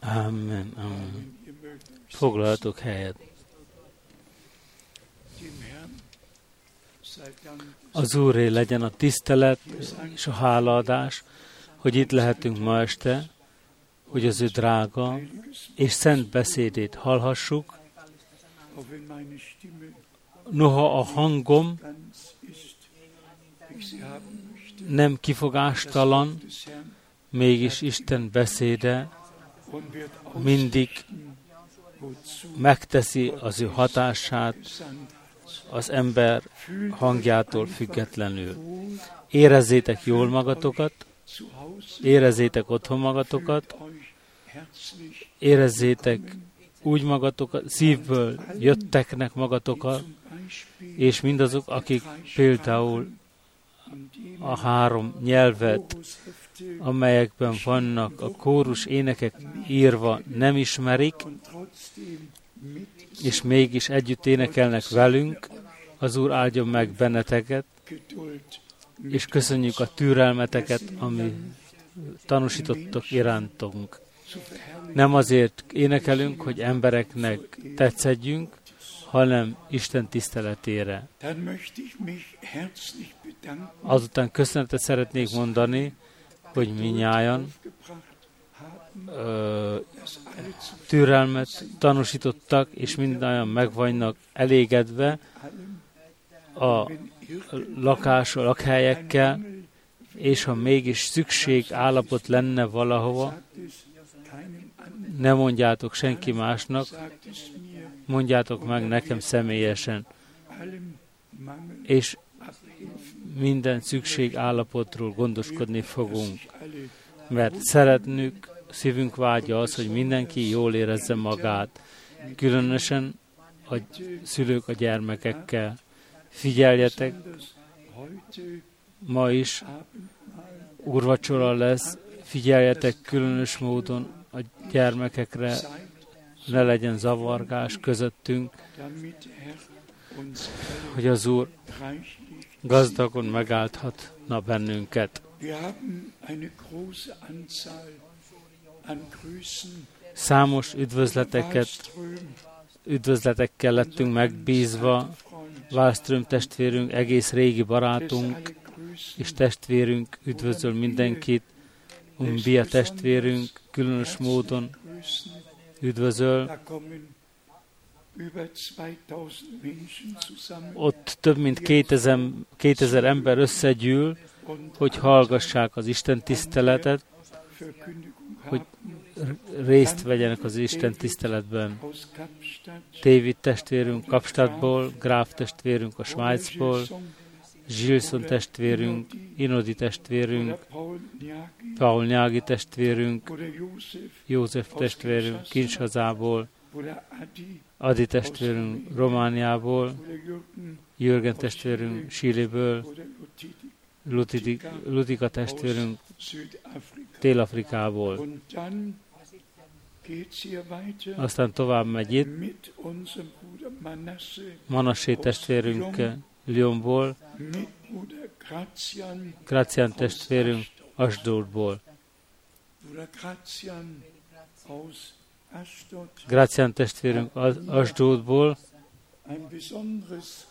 Amen. Amen. Foglaltok helyet. Az Úré legyen a tisztelet és a hálaadás, hogy itt lehetünk ma este, hogy az ő drága és szent beszédét hallhassuk. Noha a hangom nem kifogástalan, mégis Isten beszéde mindig megteszi az ő hatását az ember hangjától függetlenül. Érezzétek jól magatokat, érezzétek otthon magatokat, érezzétek úgy magatokat, szívből jötteknek magatokat, és mindazok, akik például a három nyelvet, amelyekben vannak a kórus énekek írva, nem ismerik, és mégis együtt énekelnek velünk. Az Úr áldjon meg benneteket, és köszönjük a türelmeteket, ami tanúsítottok irántunk. Nem azért énekelünk, hogy embereknek tetszedjünk, hanem Isten tiszteletére. Azután köszönetet szeretnék mondani, hogy haben, ö, türelmet tanúsítottak, és mindannyian meg vannak elégedve a lakás, a lakhelyekkel, és ha mégis szükség állapot lenne valahova, ne mondjátok senki másnak, mondjátok meg nekem személyesen, és minden szükség állapotról gondoskodni fogunk, mert szeretnünk, szívünk vágya az, hogy mindenki jól érezze magát, különösen a szülők a gyermekekkel. Figyeljetek, ma is urvacsora lesz, figyeljetek különös módon a gyermekekre, ne legyen zavargás közöttünk, hogy az Úr gazdagon megáldhatna bennünket. Számos üdvözleteket, üdvözletekkel lettünk megbízva, Wallström testvérünk, egész régi barátunk és testvérünk üdvözöl mindenkit, Umbia testvérünk különös módon üdvözöl. Ott több mint 2000, 2000 ember összegyűl, hogy hallgassák az Isten tiszteletet, hogy részt vegyenek az Isten tiszteletben. David testvérünk Kapstadtból, Gráf testvérünk a Svájcból, Gilson testvérünk, Inodi testvérünk, Paul Nyági testvérünk, József testvérünk Kinshazából, Adi testvérünk Romániából, Jürgen testvérünk Lutidi, Lutika testvérünk. Dél-Afrikából. Aztán tovább megy itt, Manassé testvérünk Lyonból, Gracián testvérünk Asdodból. Gracián testvérünk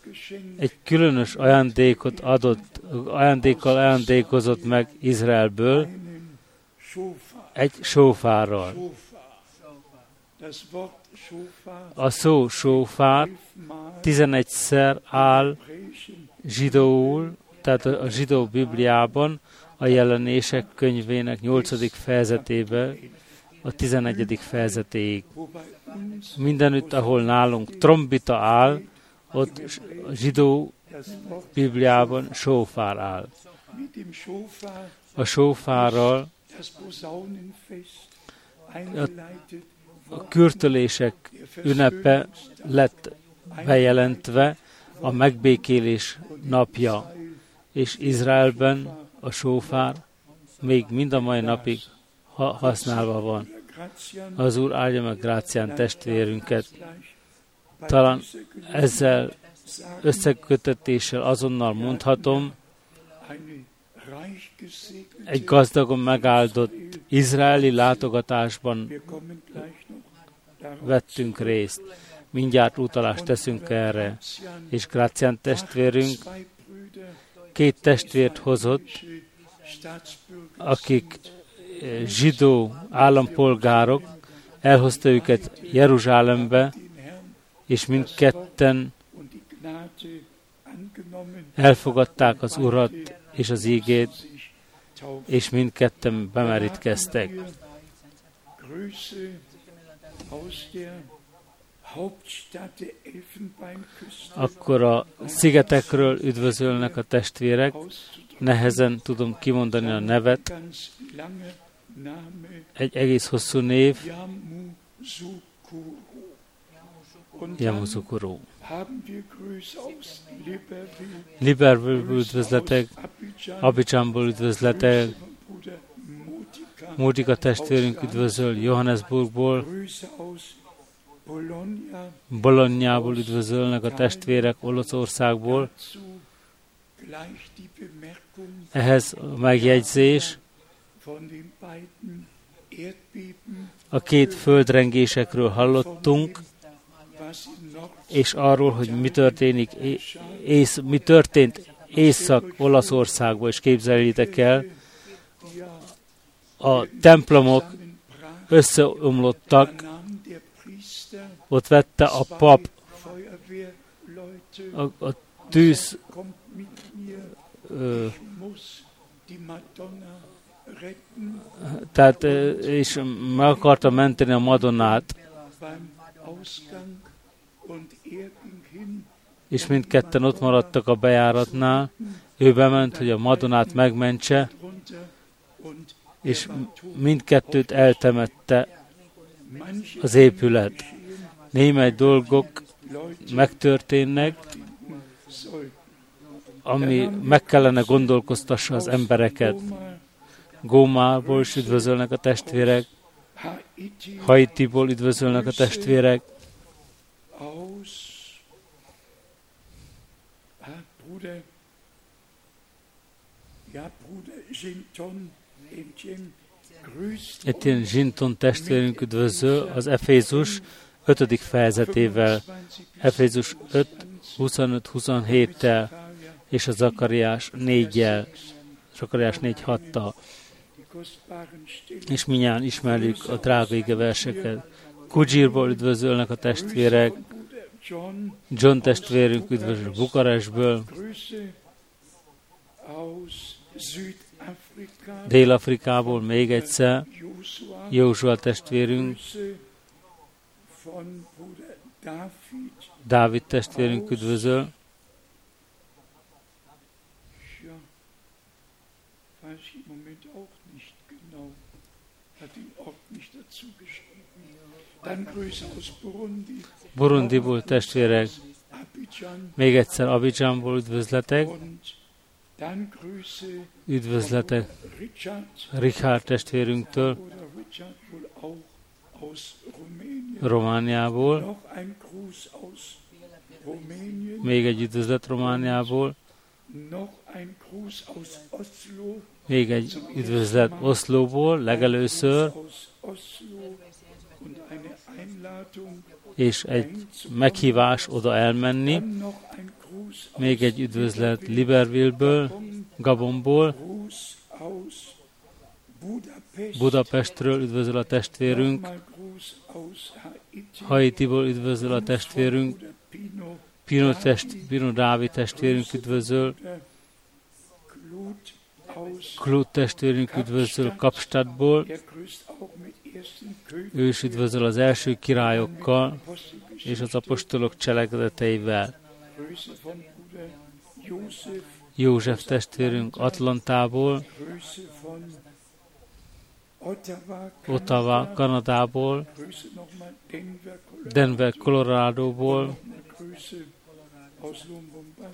Geschenk egy különös ajándékot adott, ajándékkal ajándékozott meg Izraelből, egy sófárral. A szó sófár elfmal 11-szer áll zsidóul, tehát a a zsidó Bibliában, a jelenések könyvének 8. fejezetében, a 11. fejezetéig. Mindenütt, ahol nálunk trombita áll, ott a zsidó Bibliában sófár áll. A sófárral eingeleitet, a kürtölések ünnepe lett bejelentve, a megbékélés napja, és Izraelben a sófár még mind a mai napig ha- használva van. Az Úr áldja meg Grácián testvérünket. Talán ezzel összekötetéssel azonnal mondhatom, egy gazdagon megáldott izraeli látogatásban vettünk részt. Mindjárt utalást teszünk erre. És Gracián testvérünk két testvért hozott, akik zsidó állampolgárok, elhozta őket Jeruzsálembe, és mindketten elfogadták az Urat és az ígét, és mindketten bemerítkeztek. Akkor a szigetekről üdvözölnek a testvérek, nehezen tudom kimondani a nevet, egy egész hosszú név, Liberből Grüße üdvözletek, Abidjanból üdvözletek, Módika testvérünk üdvözöl Johannesburgból, Bolognából üdvözölnek a testvérek Olaszországból. Ehhez a megjegyzés a két földrengésekről hallottunk, és arról, hogy mi történik, é- ész, mi történt Észak-Olaszországban, és képzeljétek el, a templomok összeomlottak, ott vette a pap a, a tűz, ö, tehát, és meg akarta menteni a Madonnát, és mindketten ott maradtak a bejáratnál. Ő bement, hogy a Madonnát megmentse, és mindkettőt eltemette az épület. Némely dolgok megtörténnek, ami meg kellene gondolkoztassa az embereket. Gómából is üdvözölnek a testvérek, Haiti, Haitiból üdvözölnek a testvérek, Etienne, Zsinton testvérünk üdvözöl az Efézus 5. fejezetével, Efézus 5, 25-27-tel és a Zakariás 4-jel, Zakariás 4-6-tal. És minnyáján ismerjük a drága verseket. Kudzsírból üdvözölnek a testvérek, John, testvérünk üdvözöl Bukarestből, Dél-Afrikából még egyszer, Józsua testvérünk, Dávid testvérünk üdvözöl, Burundiból testvérek, még egyszer Abidjanból üdvözletek, üdvözletek. Richard. Testvérünktől. Romániából, még egy üdvözlet Romániából, még egy üdvözlet Oszlóból, legelőször, és egy meghívás oda elmenni, még egy üdvözlet Libreville-ből, Gabonból, Budapestről üdvözöl a testvérünk, Haitiból üdvözöl a testvérünk, Pino, test, Pino Dávid testvérünk üdvözöl, Klut testvérünk üdvözöl Kapstadtból, ő is üdvözöl az első királyokkal és az apostolok cselekedeteivel. József testvérünk Atlantából, Ottawa, Kanadából, Denver, Colorado, Denver, Coloradoból,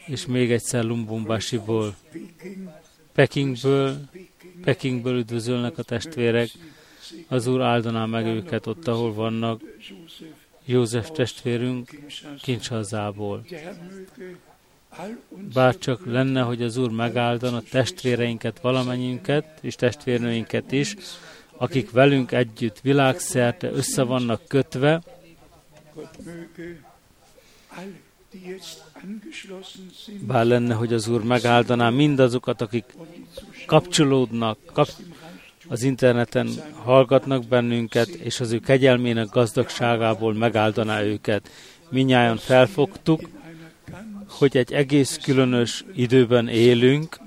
és még egyszer Lumbumbasiból. Peking, Pekingből, Peking, Pekingből üdvözölnek a testvérek. Az Úr áldaná meg őket ott, ahol vannak. József testvérünk möge bár csak lenne, hogy az Úr megáldon a testvéreinket, valamennyiünket, és testvérnőinket is, akik velünk együtt világszerte össze vannak kötve, bár lenne, hogy az Úr megáldaná mindazokat, akik kapcsolódnak, kap, az interneten hallgatnak bennünket, és az ő kegyelmének gazdagságából megáldaná őket. Minnyáján felfogtuk, hogy egy egész különös időben élünk,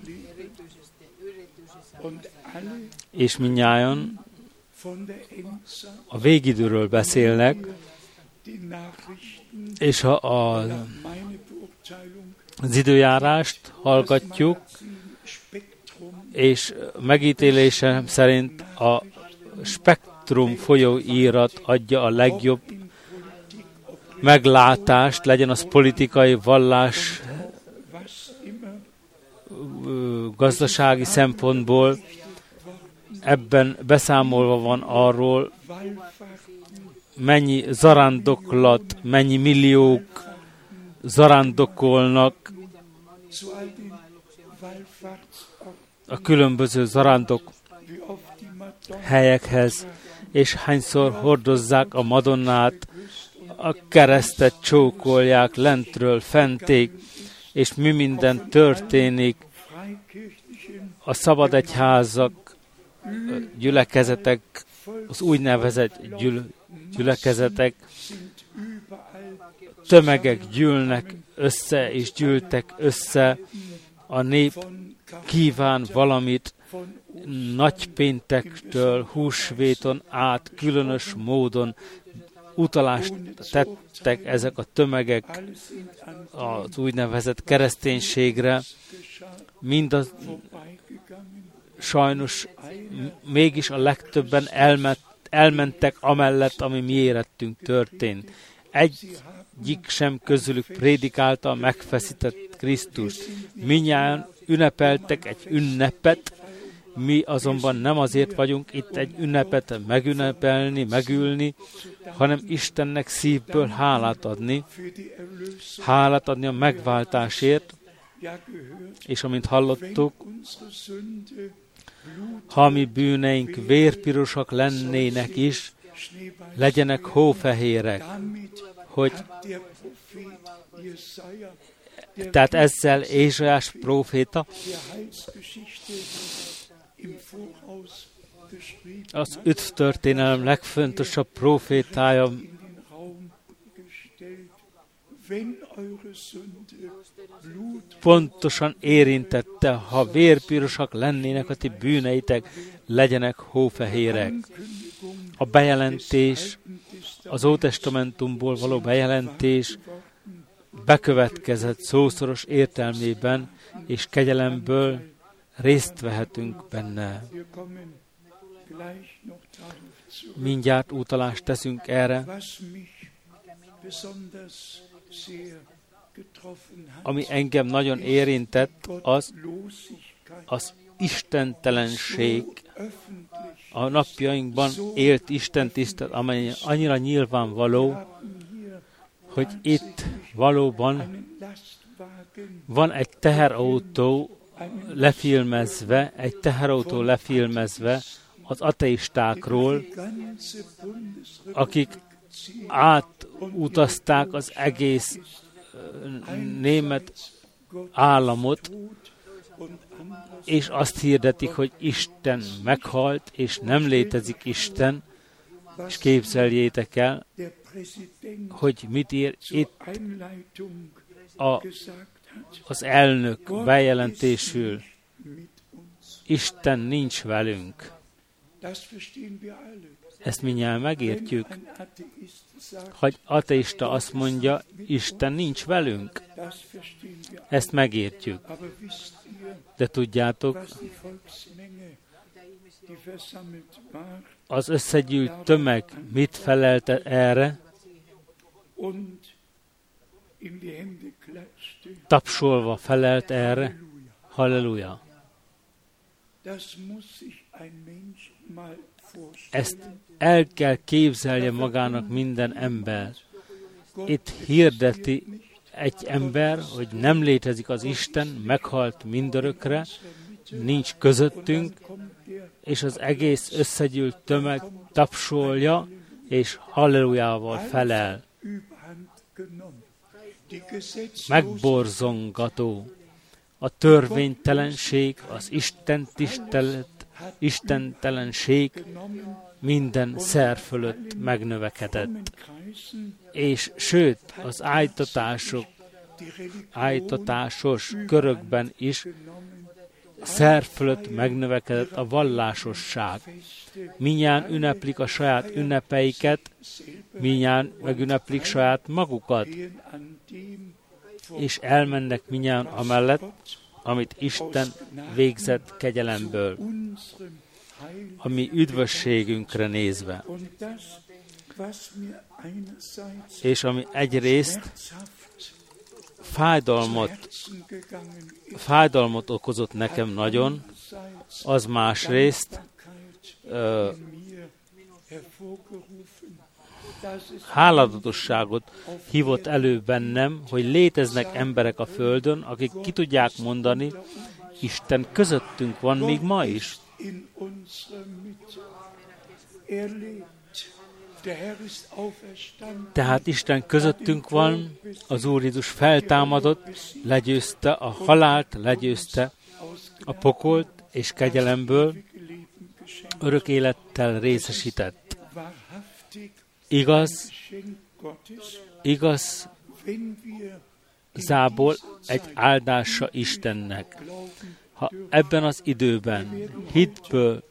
és minnyáján a végidőről beszélnek, és ha a, az időjárást hallgatjuk, és megítélésem szerint a Spektrum folyóírat adja a legjobb meglátást, legyen az politikai, vallás, gazdasági szempontból, ebben beszámolva van arról, mennyi zarándoklat, mennyi milliók zarándokolnak a különböző zarándok helyekhez, és hányszor hordozzák a Madonnát, a keresztet csókolják lentről fenték, és mi minden történik. A szabad egyházak, gyülekezetek, az úgynevezett gyül, gyülekezetek, tömegek gyűlnek össze, és gyűltek össze, a nép kíván valamit nagypéntektől húsvéton át különös módon utalást tettek ezek a tömegek az úgynevezett kereszténységre, mind a, sajnos mégis a legtöbben elment, elmentek amellett, ami mi érettünk történt. Egyik sem közülük prédikálta a megfeszített Krisztust. Minnyáján ünnepeltek egy ünnepet, mi azonban nem azért vagyunk itt egy ünnepet megünnepelni, megülni, hanem Istennek szívből hálát adni, hálát adni a megváltásért, és amint hallottuk, ha mi bűneink vérpirosak lennének is, legyenek hófehérek, hogy tehát ezzel Ézsajás próféta az üdv történelem legfontosabb profétája pontosan érintette, ha vérpirosak lennének a ti bűneitek, legyenek hófehérek. A bejelentés, az Ótestamentumból való bejelentés bekövetkezett szószoros értelmében, és kegyelemből részt vehetünk benne. Mindjárt utalást teszünk erre, ami engem nagyon érintett, az az istentelenség, a napjainkban élt Isten tisztet, amely annyira nyilvánvaló, hogy itt valóban van egy teherautó lefilmezve, egy teherautó lefilmezve az ateistákról, akik átutazták az egész német államot, és azt hirdetik, hogy Isten meghalt, és nem létezik Isten, és képzeljétek el, hogy mit ír itt a, az elnök bejelentésül. Isten nincs velünk. Ezt mindjárt megértjük, hogy ateista azt mondja, Isten nincs velünk. Ezt megértjük. De tudjátok, az összegyűlt tömeg mit felelte erre? Tapsolva felelt erre. Halleluja! Ezt el kell képzelje magának minden ember. Itt hirdeti egy ember, hogy nem létezik az Isten, meghalt mindörökre, nincs közöttünk, és az egész összegyűlt tömeg tapsolja, és hallelujával felel. Megborzongató a törvénytelenség, az Isten tisztelet, istentelenség minden szer fölött megnövekedett. És sőt, az ájtatások, ájtatásos körökben is szer fölött megnövekedett a vallásosság. Minnyán ünneplik a saját ünnepeiket, minnyán megünneplik saját magukat, és elmennek minnyán amellett, amit Isten végzett kegyelemből, a mi üdvösségünkre nézve. És ami egyrészt fájdalmat, fájdalmat okozott nekem nagyon, az másrészt ö, háladatosságot hívott elő bennem, hogy léteznek emberek a Földön, akik ki tudják mondani, Isten közöttünk van még ma is. Tehát Isten közöttünk van, az Úr Jézus feltámadott, legyőzte a halált, legyőzte a pokolt, és kegyelemből örök élettel részesített. Igaz, igaz, zából egy áldása Istennek. Ha ebben az időben hitből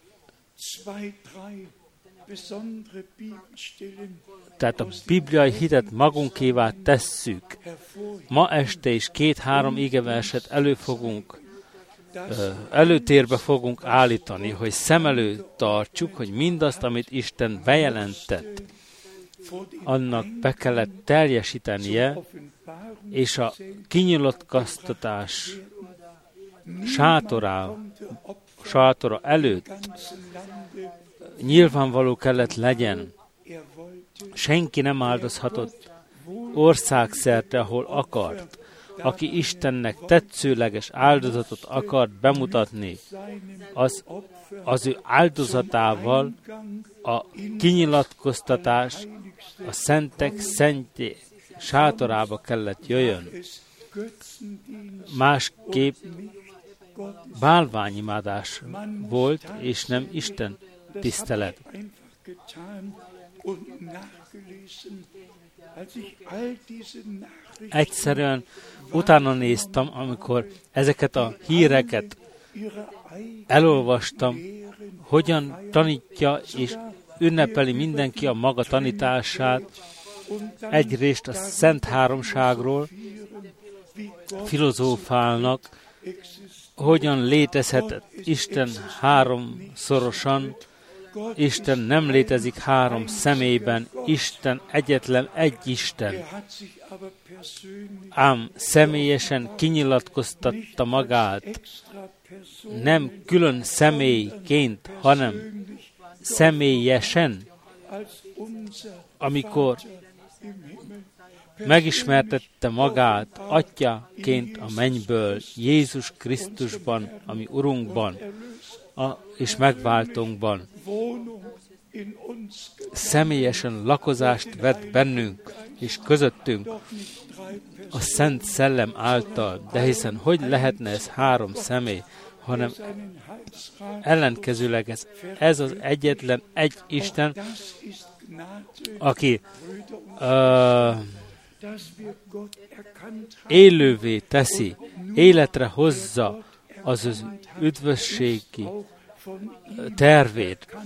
tehát a bibliai hitet magunkévá tesszük. Ma este is két-három igeverset elő fogunk, előtérbe fogunk állítani, hogy szem előtt tartsuk, hogy mindazt, amit Isten bejelentett, annak be kellett teljesítenie, és a kinyilatkoztatás sátorá, sátora előtt nyilvánvaló kellett legyen. Senki nem áldozhatott országszerte, ahol akart. Aki Istennek tetszőleges áldozatot akart bemutatni, az az ő áldozatával a kinyilatkoztatás a szentek szentjé sátorába kellett jöjjön. Másképp bálványimádás volt, és nem Isten tisztelet. Egyszerűen utána néztem, amikor ezeket a híreket elolvastam, hogyan tanítja és ünnepeli mindenki a maga tanítását, egyrészt a Szent Háromságról filozófálnak, hogyan létezhet Isten háromszorosan, Isten nem létezik három személyben, Isten egyetlen egy Isten. Ám személyesen kinyilatkoztatta magát, nem külön személyként, hanem személyesen, amikor megismertette magát atyaként a mennyből, Jézus Krisztusban, ami Urunkban, a, és megváltónkban. Személyesen lakozást vett bennünk és közöttünk a Szent Szellem által, de hiszen hogy lehetne ez három személy, hanem ellenkezőleg ez, ez az egyetlen egy Isten, aki uh, élővé teszi, életre hozza az az üdvösségi tervét,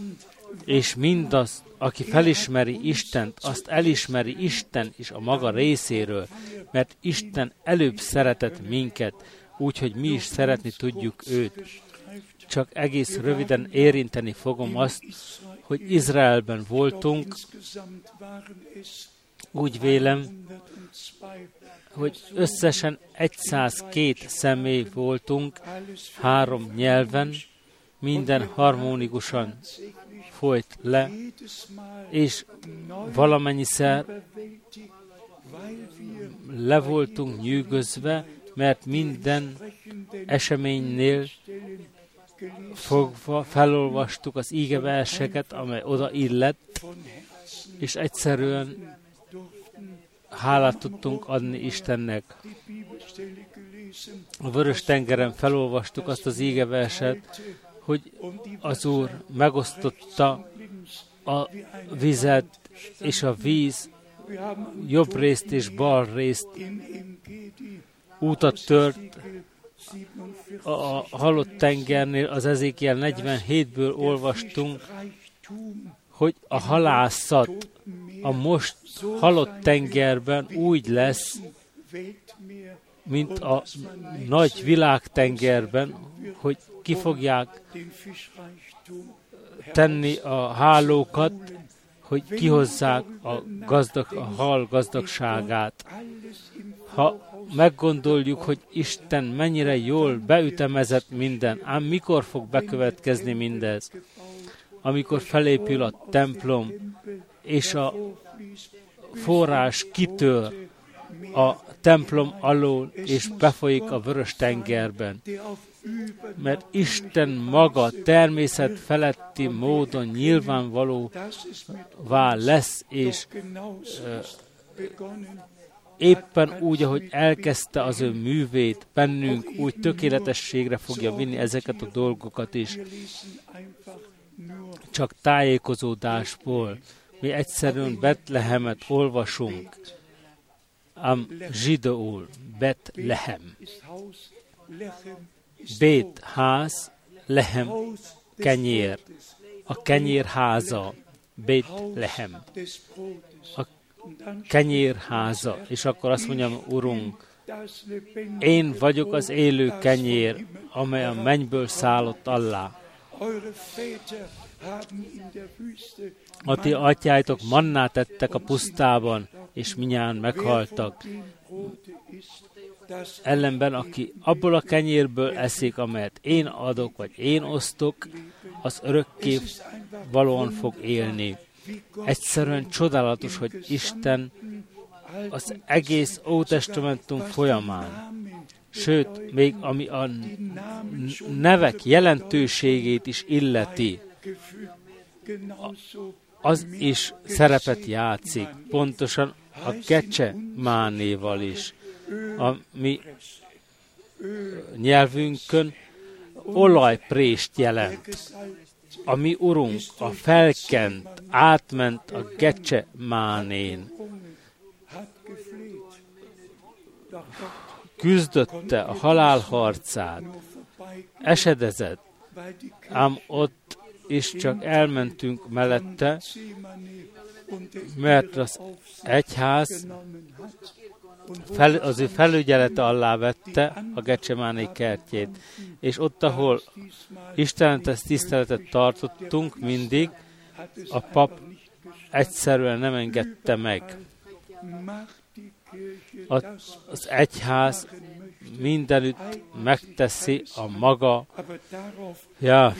és mindaz, aki felismeri Istent, azt elismeri Isten is a maga részéről, mert Isten előbb szeretett minket, úgyhogy mi is szeretni tudjuk őt. Csak egész röviden érinteni fogom azt, hogy Izraelben voltunk, úgy vélem, hogy összesen 102 személy voltunk, három nyelven, minden harmonikusan folyt le, és valamennyiszer le voltunk nyűgözve, mert minden eseménynél fogva felolvastuk az ígeverseket, amely oda illett, és egyszerűen hálát tudtunk adni Istennek. A Vörös tengeren felolvastuk azt az ígeverset, hogy az Úr megosztotta a vizet és a víz jobb részt és bal részt útat tört a halott tengernél, az Ezékiel 47-ből olvastunk, hogy a halászat a most halott tengerben úgy lesz, mint a nagy világtengerben, hogy ki fogják tenni a hálókat, hogy kihozzák a, gazdag, a hal gazdagságát. Ha meggondoljuk, hogy Isten mennyire jól beütemezett minden, ám mikor fog bekövetkezni mindez? Amikor felépül a templom, és a forrás kitör a templom alól, és befolyik a vörös tengerben. Mert Isten maga természet feletti módon nyilvánvalóvá lesz, és éppen úgy, ahogy elkezdte az ő művét bennünk, úgy tökéletességre fogja vinni ezeket a dolgokat is. Csak tájékozódásból. Mi egyszerűen Betlehemet olvasunk. Am zsidóul Betlehem. Bét ház, lehem kenyér. A kenyér háza, Bét lehem. A kenyérháza, és akkor azt mondjam, Urunk, én vagyok az élő kenyér, amely a mennyből szállott alá. A ti atyáitok mannát tettek a pusztában, és minnyáján meghaltak. Ellenben, aki abból a kenyérből eszik, amelyet én adok, vagy én osztok, az örökké valóan fog élni. Egyszerűen csodálatos, hogy Isten az egész Ótestamentum folyamán, sőt, még ami a nevek jelentőségét is illeti, az is szerepet játszik, pontosan a Gecse mánéval is. A mi nyelvünkön olajprést jelent a mi urunk, a felkent, átment a Gecse mánén. Küzdötte a halálharcát, esedezett, ám ott is csak elmentünk mellette, mert az egyház fel, az ő felügyelete alá vette a Gecsemáné kertjét. És ott, ahol Istenetes tiszteletet tartottunk mindig, a pap egyszerűen nem engedte meg. Az egyház mindenütt megteszi a maga ja,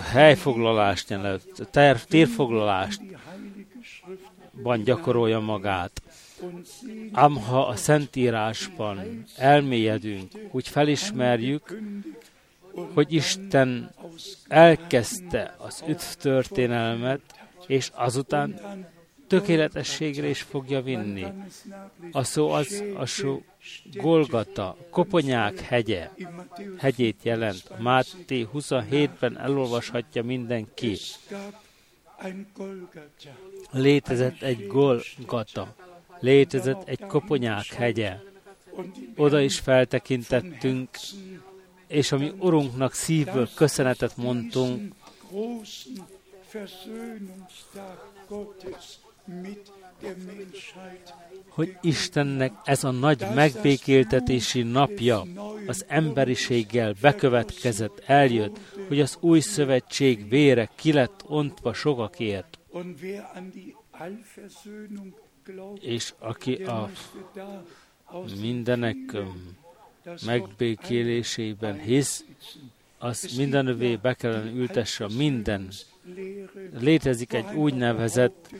helyfoglalást jelent, térfoglalást ban gyakorolja magát. Ám ha a Szentírásban elmélyedünk, úgy felismerjük, hogy Isten elkezdte az üdv történelmet, és azután tökéletességre is fogja vinni. A szó az a szó Golgata, Koponyák hegye, hegyét jelent. Máté 27-ben elolvashatja mindenki. Létezett egy Golgata, létezett egy koponyák hegye. Oda is feltekintettünk, és ami Urunknak szívből köszönetet mondtunk, hogy Istennek ez a nagy megbékéltetési napja az emberiséggel bekövetkezett, eljött, hogy az új szövetség vére ki lett ontva sokakért. És aki a mindenek megbékélésében hisz, az mindenövé be kellene ültesse minden. Létezik egy úgynevezett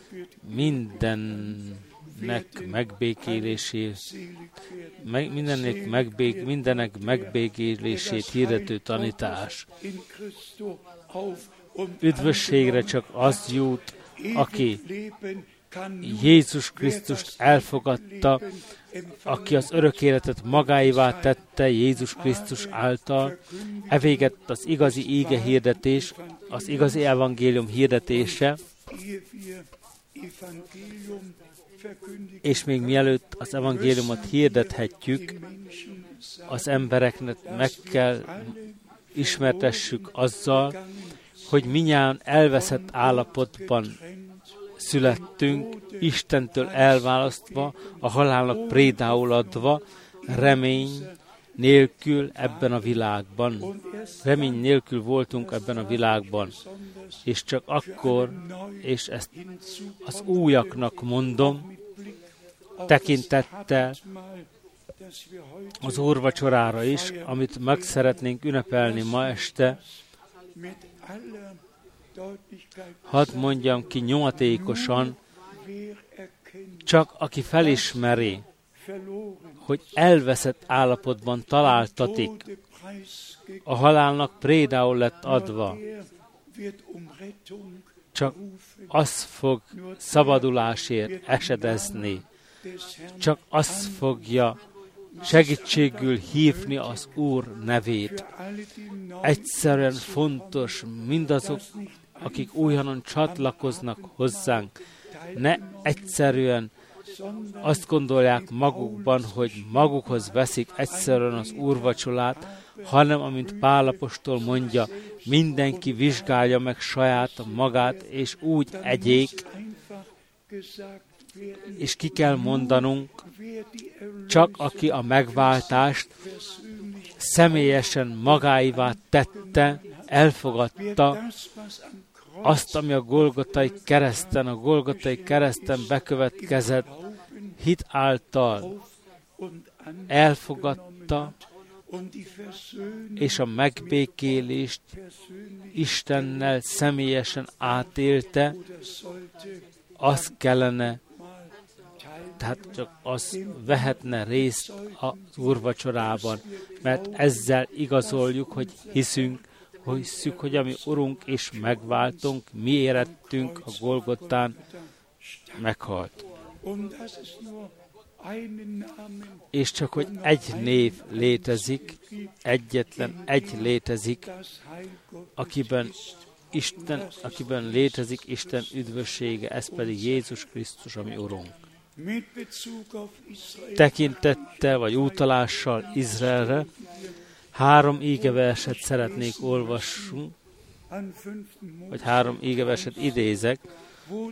mindennek megbékélését, meg, mindennek megbék, mindenek megbékélését hirdető tanítás. Üdvösségre csak az jut, aki Jézus Krisztust elfogadta, aki az örök életet magáivá tette Jézus Krisztus által, evéget az igazi íge hirdetés, az igazi evangélium hirdetése, és még mielőtt az evangéliumot hirdethetjük, az embereknek meg kell ismertessük azzal, hogy minnyáján elveszett állapotban születtünk, Istentől elválasztva, a halálnak prédául adva, remény nélkül ebben a világban. Remény nélkül voltunk ebben a világban. És csak akkor, és ezt az újaknak mondom, tekintettel az úrvacsorára is, amit meg szeretnénk ünnepelni ma este, Hadd mondjam ki nyomatékosan, csak aki felismeri, hogy elveszett állapotban találtatik, a halálnak prédául lett adva, csak az fog szabadulásért esedezni, csak az fogja segítségül hívni az Úr nevét. Egyszerűen fontos mindazok, akik újonnan csatlakoznak hozzánk, ne egyszerűen azt gondolják magukban, hogy magukhoz veszik egyszerűen az úrvacsolát, hanem amint Pálapostól mondja, mindenki vizsgálja meg saját magát, és úgy egyék, és ki kell mondanunk, csak aki a megváltást személyesen magáivá tette, elfogadta, azt, ami a Golgotai kereszten, a Golgotai kereszten bekövetkezett hit által elfogadta, és a megbékélést Istennel személyesen átélte, az kellene, tehát csak az vehetne részt az úrvacsorában, mert ezzel igazoljuk, hogy hiszünk hiszük, hogy ami Urunk és megváltunk, mi érettünk a Golgotán meghalt. És csak, hogy egy név létezik, egyetlen egy létezik, akiben Isten, akiben létezik Isten üdvössége, ez pedig Jézus Krisztus, ami Urunk. Tekintettel vagy utalással Izraelre, Három égeverset szeretnék olvasni, vagy három égeverset idézek.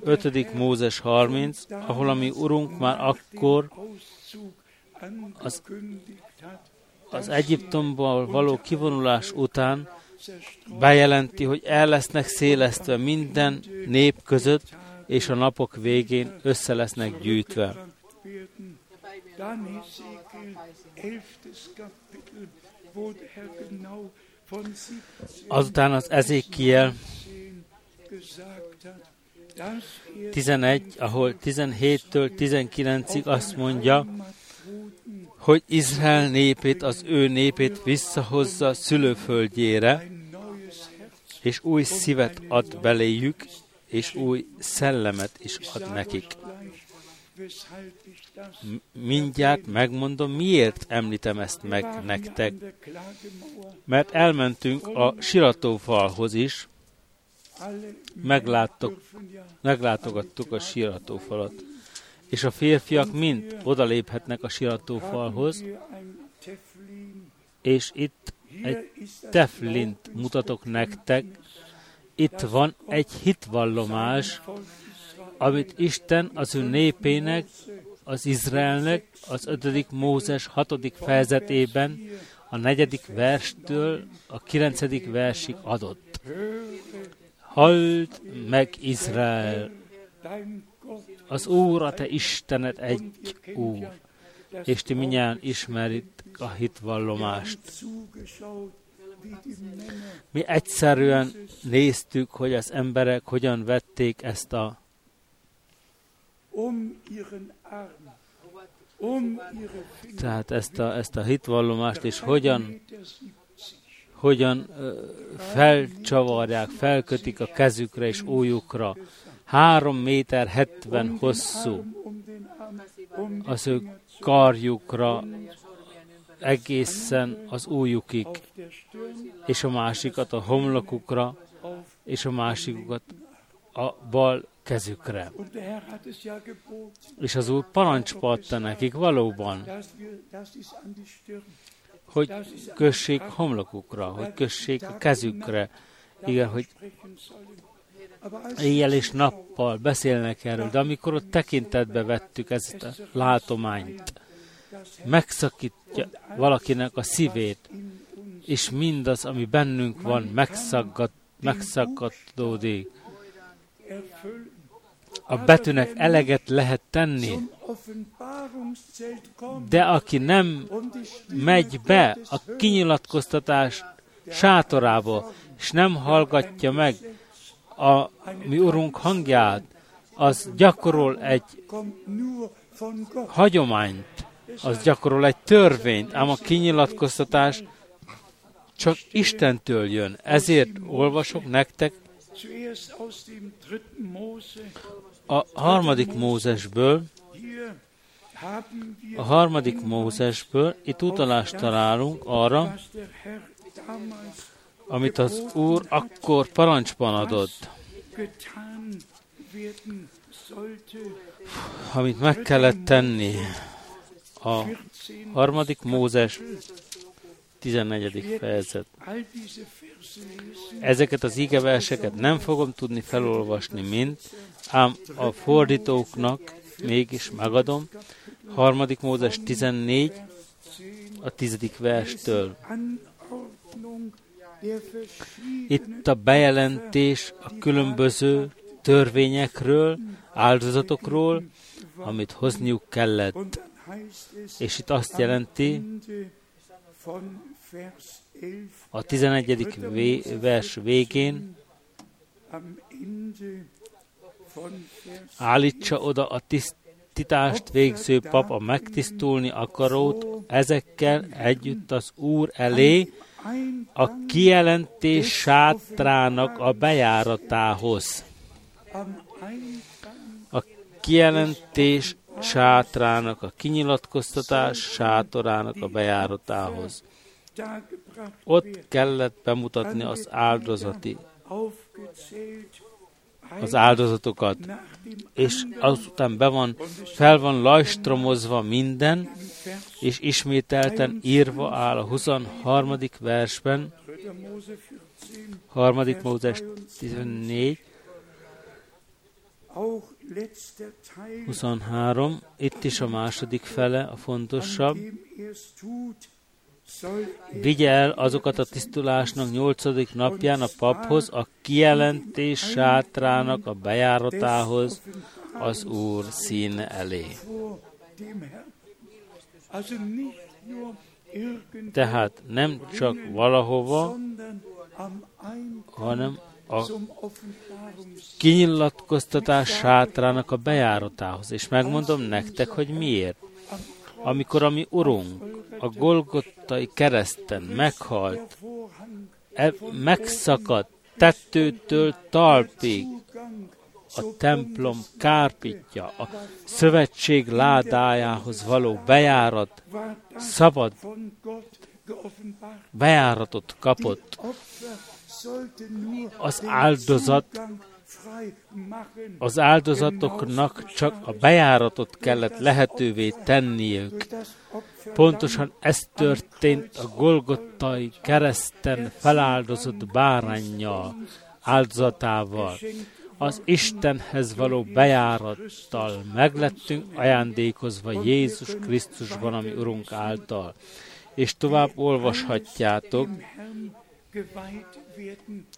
5. Mózes 30, ahol a mi Urunk már akkor az, az Egyiptomból való kivonulás után bejelenti, hogy el lesznek szélesztve minden nép között, és a napok végén össze lesznek gyűjtve. Azután az Ezékiel 11, ahol 17-től 19-ig azt mondja, hogy Izrael népét, az ő népét visszahozza szülőföldjére, és új szívet ad beléjük, és új szellemet is ad nekik mindjárt megmondom, miért említem ezt meg nektek. Mert elmentünk a siratófalhoz is, megláttok, meglátogattuk a siratófalat. És a férfiak mind odaléphetnek a siratófalhoz, és itt egy teflint mutatok nektek, itt van egy hitvallomás, amit Isten az ő népének, az Izraelnek az ötödik Mózes hatodik fejezetében a negyedik verstől a kilencedik versig adott. Halld meg Izrael! Az Úr, a te Istenet egy Úr, és ti minnyáján ismerit a hitvallomást. Mi egyszerűen néztük, hogy az emberek hogyan vették ezt a Tehát ezt a, ezt a hitvallomást is hogyan, hogyan felcsavarják, felkötik a kezükre és ójukra. Három méter hetven hosszú az ő karjukra egészen az újukig, és a másikat a homlokukra, és a másikukat a bal kezükre. És az Úr parancsba adta nekik valóban, hogy kössék homlokukra, hogy kössék a kezükre. Igen, hogy éjjel és nappal beszélnek erről, de amikor ott tekintetbe vettük ezt a látományt, megszakítja valakinek a szívét, és mindaz, ami bennünk van, megszaggat, megszaggatódik. A betűnek eleget lehet tenni, de aki nem megy be a kinyilatkoztatás sátorába, és nem hallgatja meg a mi Urunk hangját, az gyakorol egy hagyományt, az gyakorol egy törvényt, ám a kinyilatkoztatás csak Istentől jön. Ezért olvasok nektek a harmadik Mózesből, a harmadik Mózesből itt utalást találunk arra, amit az Úr akkor parancsban adott, amit meg kellett tenni. A harmadik Mózes 14. fejezet. Ezeket az ígeverseket nem fogom tudni felolvasni mind, ám a fordítóknak mégis megadom. Harmadik Mózes 14, a tizedik verstől. Itt a bejelentés a különböző törvényekről, áldozatokról, amit hozniuk kellett. És itt azt jelenti, a 11. vers végén állítsa oda a tisztítást végző pap a megtisztulni akarót, ezekkel együtt az Úr elé, a kijelentés sátrának a bejáratához. A kijelentés sátrának, a kinyilatkoztatás sátorának a bejáratához. Ott kellett bemutatni az áldozati az áldozatokat, és azután be van, fel van lajstromozva minden, és ismételten írva áll a 23. versben, 3. Mózes 14, 23, itt is a második fele, a fontosabb. Vigye azokat a tisztulásnak nyolcadik napján a paphoz, a kijelentés sátrának a bejáratához, az Úr színe elé. Tehát nem csak valahova, hanem a kinyilatkoztatás sátrának a bejáratához. És megmondom nektek, hogy miért. Amikor a mi Urunk a Golgottai kereszten meghalt, e, megszakadt tettőtől talpig, a templom kárpitja, a szövetség ládájához való bejárat, szabad bejáratot kapott. Az áldozat az áldozatoknak csak a bejáratot kellett lehetővé tenniük. Pontosan ez történt a Golgottai kereszten feláldozott bárányjal, áldozatával. Az Istenhez való bejárattal meglettünk ajándékozva Jézus Krisztusban, ami Urunk által. És tovább olvashatjátok,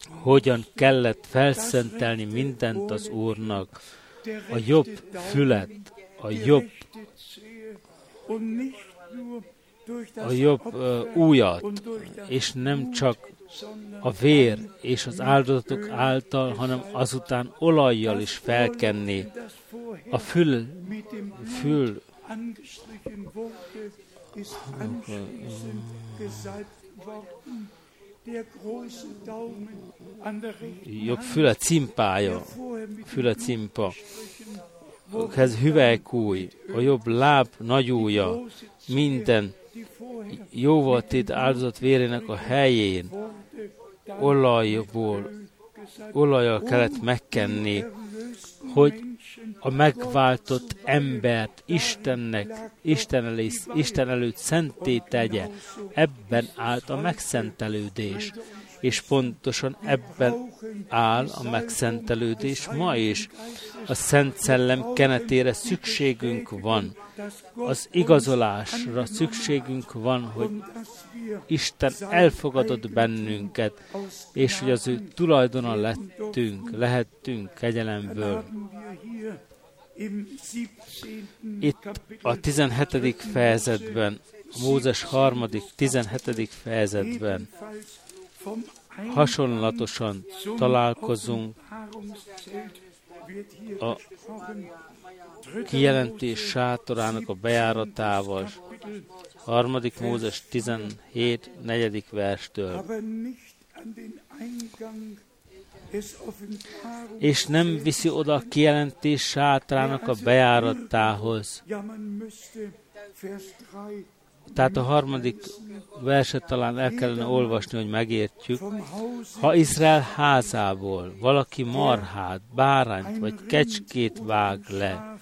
hogyan kellett felszentelni mindent az Úrnak, a jobb fület, a jobb a jobb uh, újat, és nem csak a vér és az áldozatok által, hanem azután olajjal is felkenni. a fül fül angestrichen wurde, jobb füle cimpája, füle cimpa, ez hüvelykúj, a jobb láb nagy ujja, große minden vorher jóval tét áldozott vérének a helyén, olajból, olajjal kellett megkenni, hogy a megváltott embert Istennek, Isten, elé, Isten előtt szenté tegye. Ebben állt a megszentelődés. És pontosan ebben áll a megszentelődés ma is. A Szent Szellem kenetére szükségünk van. Az igazolásra szükségünk van, hogy Isten elfogadott bennünket, és hogy az ő tulajdona lettünk, lehettünk kegyelemből. Itt a 17. fejezetben, Mózes harmadik 17. fejezetben hasonlatosan találkozunk a kijelentés sátorának a bejáratával, harmadik Mózes 17. negyedik verstől. És nem viszi oda a kijelentés sátorának a bejáratához. jammern müsste, Vers 3, Tehát a harmadik verset talán el kellene olvasni, hogy megértjük. Ha Izrael házából valaki marhát, bárányt vagy kecskét vág le,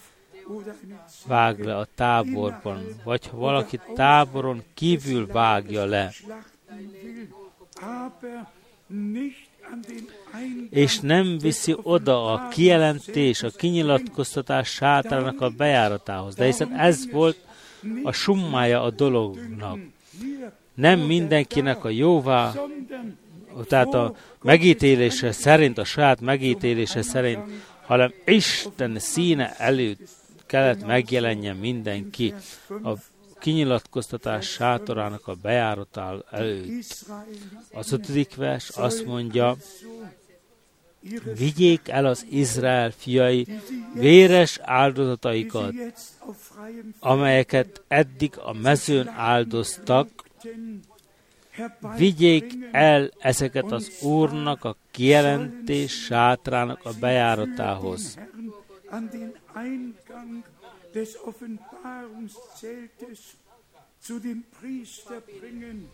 vág le a táborban, vagy ha valaki táboron kívül vágja le, és nem viszi oda a kijelentés, a kinyilatkoztatás sátának a bejáratához. De hiszen ez volt a summája a dolognak. Nem mindenkinek a jóvá, tehát a megítélése szerint, a saját megítélése szerint, hanem Isten színe előtt kellett megjelenjen mindenki a kinyilatkoztatás sátorának a bejáratál előtt. Az ötödik vers azt mondja, vigyék el az Izrael fiai véres áldozataikat, amelyeket eddig a mezőn áldoztak, vigyék el ezeket az Úrnak a kijelentés sátrának a bejáratához. Des Offenbarungszeltes zu dem Priester bringen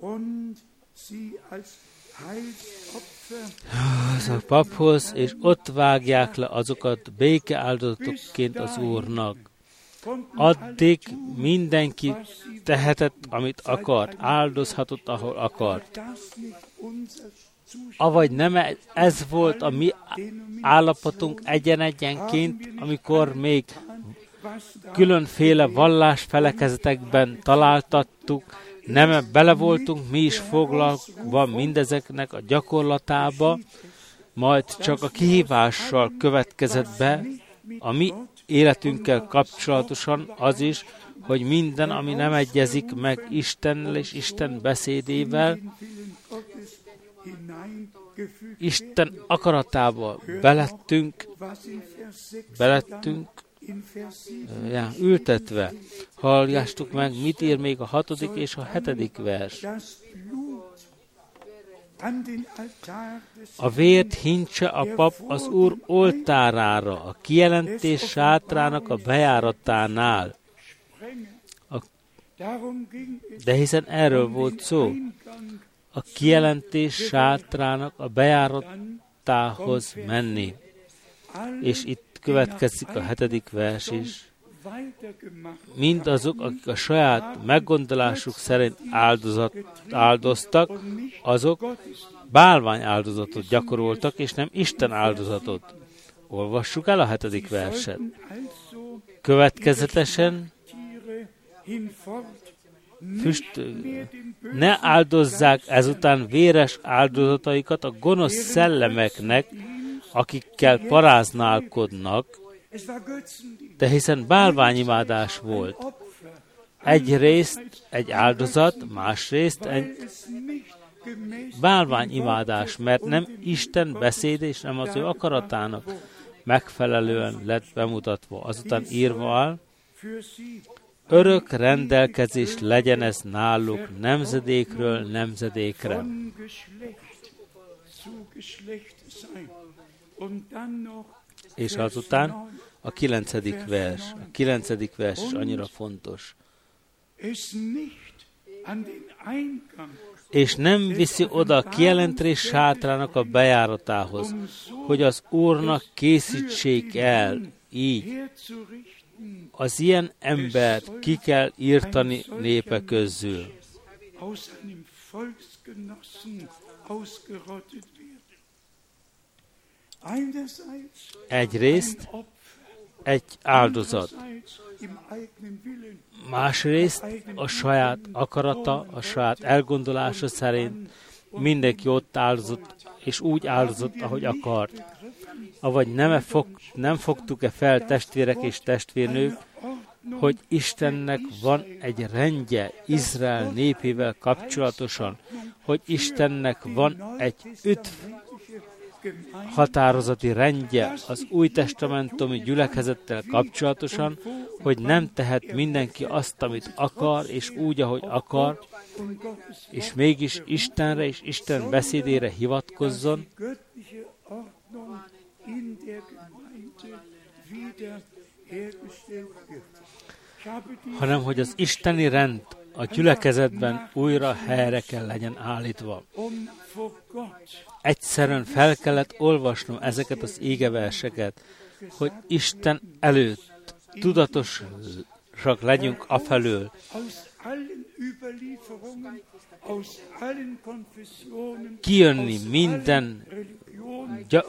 und sie als Az a paphoz, és ott vágják le azokat békeáldozatokként az Úrnak. Addig mindenki tehetett, amit akart, áldozhatott, ahol akart. Avagy nem e- ez volt a mi állapotunk egyen-egyenként, amikor még különféle vallásfelekezetekben találtattuk, nem bele voltunk mi is foglalva mindezeknek a gyakorlatába, majd csak a kihívással következett be. A mi életünkkel kapcsolatosan az is, hogy minden, ami nem egyezik meg Istennel és Isten beszédével, Isten akaratába belettünk, was in Vers 6 belettünk in Vers 7 ja, ültetve. Hallgastuk meg, mit ír még a hatodik és a hetedik vers. A vért hincse a pap az Úr oltárára, a kijelentés sátrának a bejáratánál. A- De hiszen erről volt szó. A kijelentés sátrának a bejáratához menni. És itt következik a hetedik vers is. Mindazok, akik a saját meggondolásuk szerint áldozat, áldoztak, azok bálvány áldozatot gyakoroltak, és nem Isten áldozatot. Olvassuk el a hetedik verset. Következetesen füst, ne áldozzák ezután véres áldozataikat a gonosz szellemeknek, akikkel paráználkodnak, de hiszen bálványimádás volt. Egyrészt egy áldozat, másrészt egy bálványimádás, mert nem Isten beszéd és nem az ő akaratának megfelelően lett bemutatva. Azután írva áll, örök rendelkezés legyen ez náluk nemzedékről nemzedékre. És azután a kilencedik vers. A kilencedik vers is annyira fontos. És nem viszi oda a kijelentés sátrának a bejáratához, hogy az Úrnak készítsék el, így. Az ilyen embert ki kell írtani népe közül. Egyrészt egy áldozat, másrészt a saját akarata, a saját elgondolása szerint mindenki ott áldozott, és úgy áldozott, ahogy akart. Avagy nem, fog, nem fogtuk-e fel testvérek és testvérnők, hogy Istennek van egy rendje Izrael népével kapcsolatosan, hogy Istennek van egy üdv határozati rendje az új testamentumi gyülekezettel kapcsolatosan, hogy nem tehet mindenki azt, amit akar, és úgy, ahogy akar, és mégis Istenre és Isten beszédére hivatkozzon, hanem hogy az isteni rend a gyülekezetben újra helyre kell legyen állítva. Egyszerűen fel kellett olvasnom ezeket az égeverseket, hogy Isten előtt tudatosak legyünk afelől, kijönni minden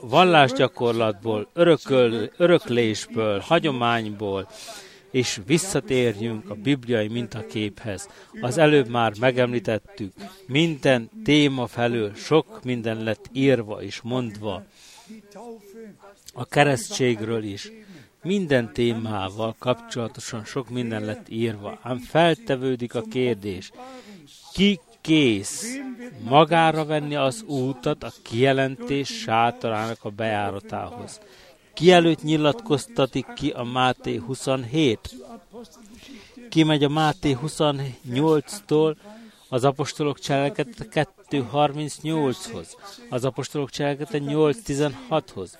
vallásgyakorlatból, örököl, öröklésből, hagyományból, és visszatérjünk a bibliai mintaképhez. Az előbb már megemlítettük, minden téma felől sok minden lett írva és mondva. A keresztségről is. Minden témával kapcsolatosan sok minden lett írva, ám feltevődik a kérdés, ki kész magára venni az útat a kijelentés sátorának a bejáratához. Ki előtt nyilatkoztatik ki a Máté 27? Ki megy a Máté 28-tól az apostolok cselekedete 2.38-hoz, az apostolok cselekedete 8.16-hoz,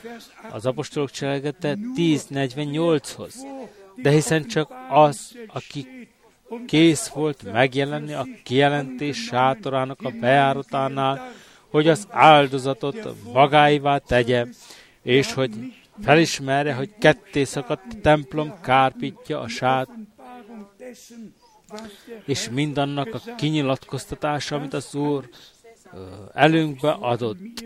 az apostolok cselekedete 10.48-hoz. De hiszen csak az, aki kész volt megjelenni a kijelentés sátorának a bejáratánál, hogy az áldozatot magáivá tegye, és hogy felismerje, hogy ketté szakadt a templom kárpítja a sát, és mindannak a kinyilatkoztatása, amit az Úr előnkbe adott,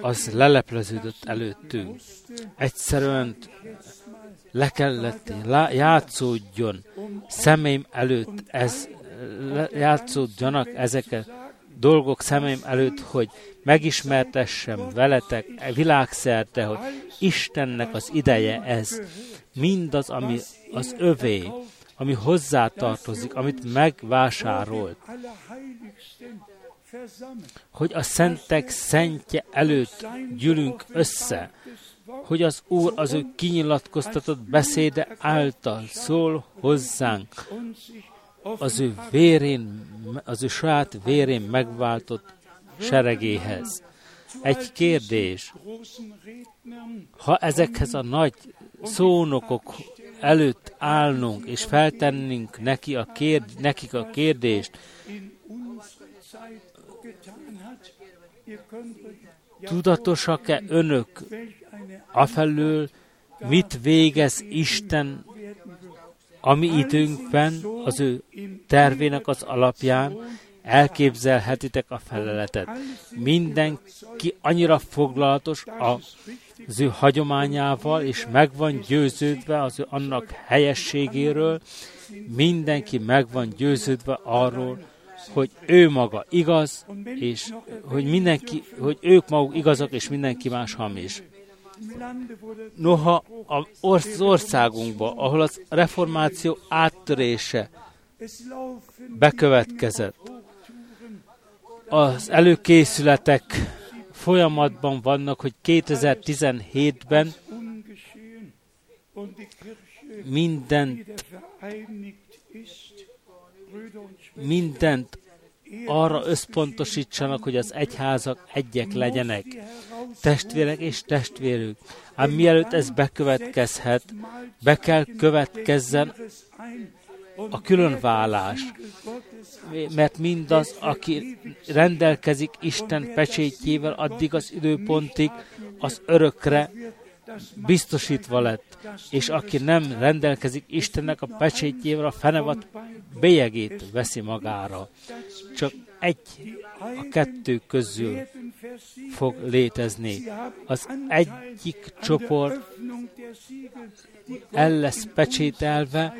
az lelepleződött előttünk. Egyszerűen le kellett, játszódjon szemeim előtt, ez, játszódjanak ezek a dolgok szemeim előtt, hogy megismertessem veletek világszerte, hogy Istennek az ideje ez, mindaz, ami az övé, ami hozzátartozik, amit megvásárolt, hogy a szentek szentje előtt gyűlünk össze, hogy az Úr az ő kinyilatkoztatott beszéde által szól hozzánk, az ő vérén, az ő saját vérén megváltott seregéhez. Egy kérdés, ha ezekhez a nagy szónokok előtt állnunk, és feltennénk neki a kérd, nekik a kérdést, tudatosak-e önök afelől, mit végez Isten a mi időnkben az ő tervének az alapján, elképzelhetitek a feleletet. Mindenki annyira foglalatos az ő hagyományával, és meg van győződve az ő annak helyességéről, mindenki meg van győződve arról, hogy ő maga igaz, és hogy mindenki, hogy ők maguk igazak, és mindenki más hamis. Noha az országunkban, ahol az reformáció áttörése bekövetkezett, az előkészületek folyamatban vannak, hogy 2017-ben mindent, mindent arra összpontosítsanak, hogy az egyházak egyek legyenek, testvérek és testvérük. Ám mielőtt ez bekövetkezhet, be kell következzen a különvállás, mert mindaz, aki rendelkezik Isten pecsétjével, addig az időpontig az örökre biztosítva lett, és aki nem rendelkezik Istennek a pecsétjével, a fenevat bélyegét veszi magára. Csak egy a kettő közül fog létezni. Az egyik csoport el lesz pecsételve,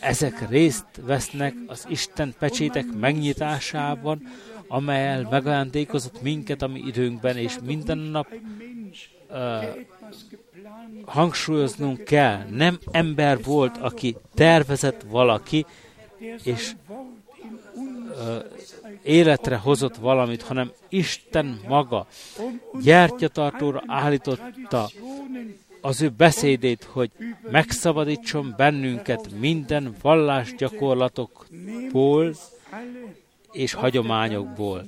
ezek részt vesznek az Isten pecsétek megnyitásában, amelyel megajándékozott minket a mi időnkben, és minden nap uh, hangsúlyoznunk kell, nem ember volt, aki tervezett valaki, és életre hozott valamit, hanem Isten maga gyertyatartóra állította az ő beszédét, hogy megszabadítson bennünket minden vallásgyakorlatokból és hagyományokból.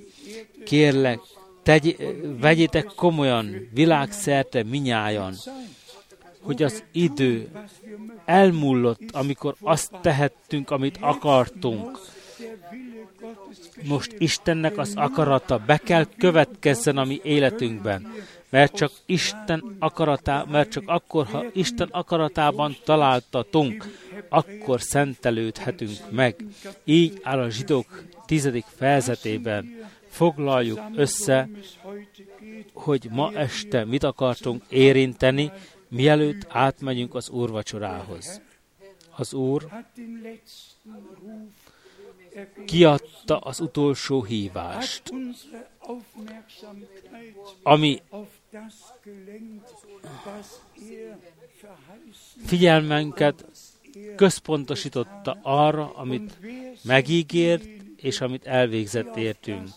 Kérlek, tegy, vegyétek komolyan, világszerte minnyájan, hogy az idő elmullott, amikor azt tehettünk, amit akartunk. Most Istennek az akarata be kell következzen a mi életünkben mert csak Isten akaratá, mert csak akkor, ha Isten akaratában találtatunk, akkor szentelődhetünk meg. Így áll a zsidók tizedik fejezetében. Foglaljuk össze, hogy ma este mit akartunk érinteni, mielőtt átmegyünk az úrvacsorához. Az Úr kiadta az utolsó hívást, ami figyelmenket központosította arra, amit megígért, és amit elvégzett értünk.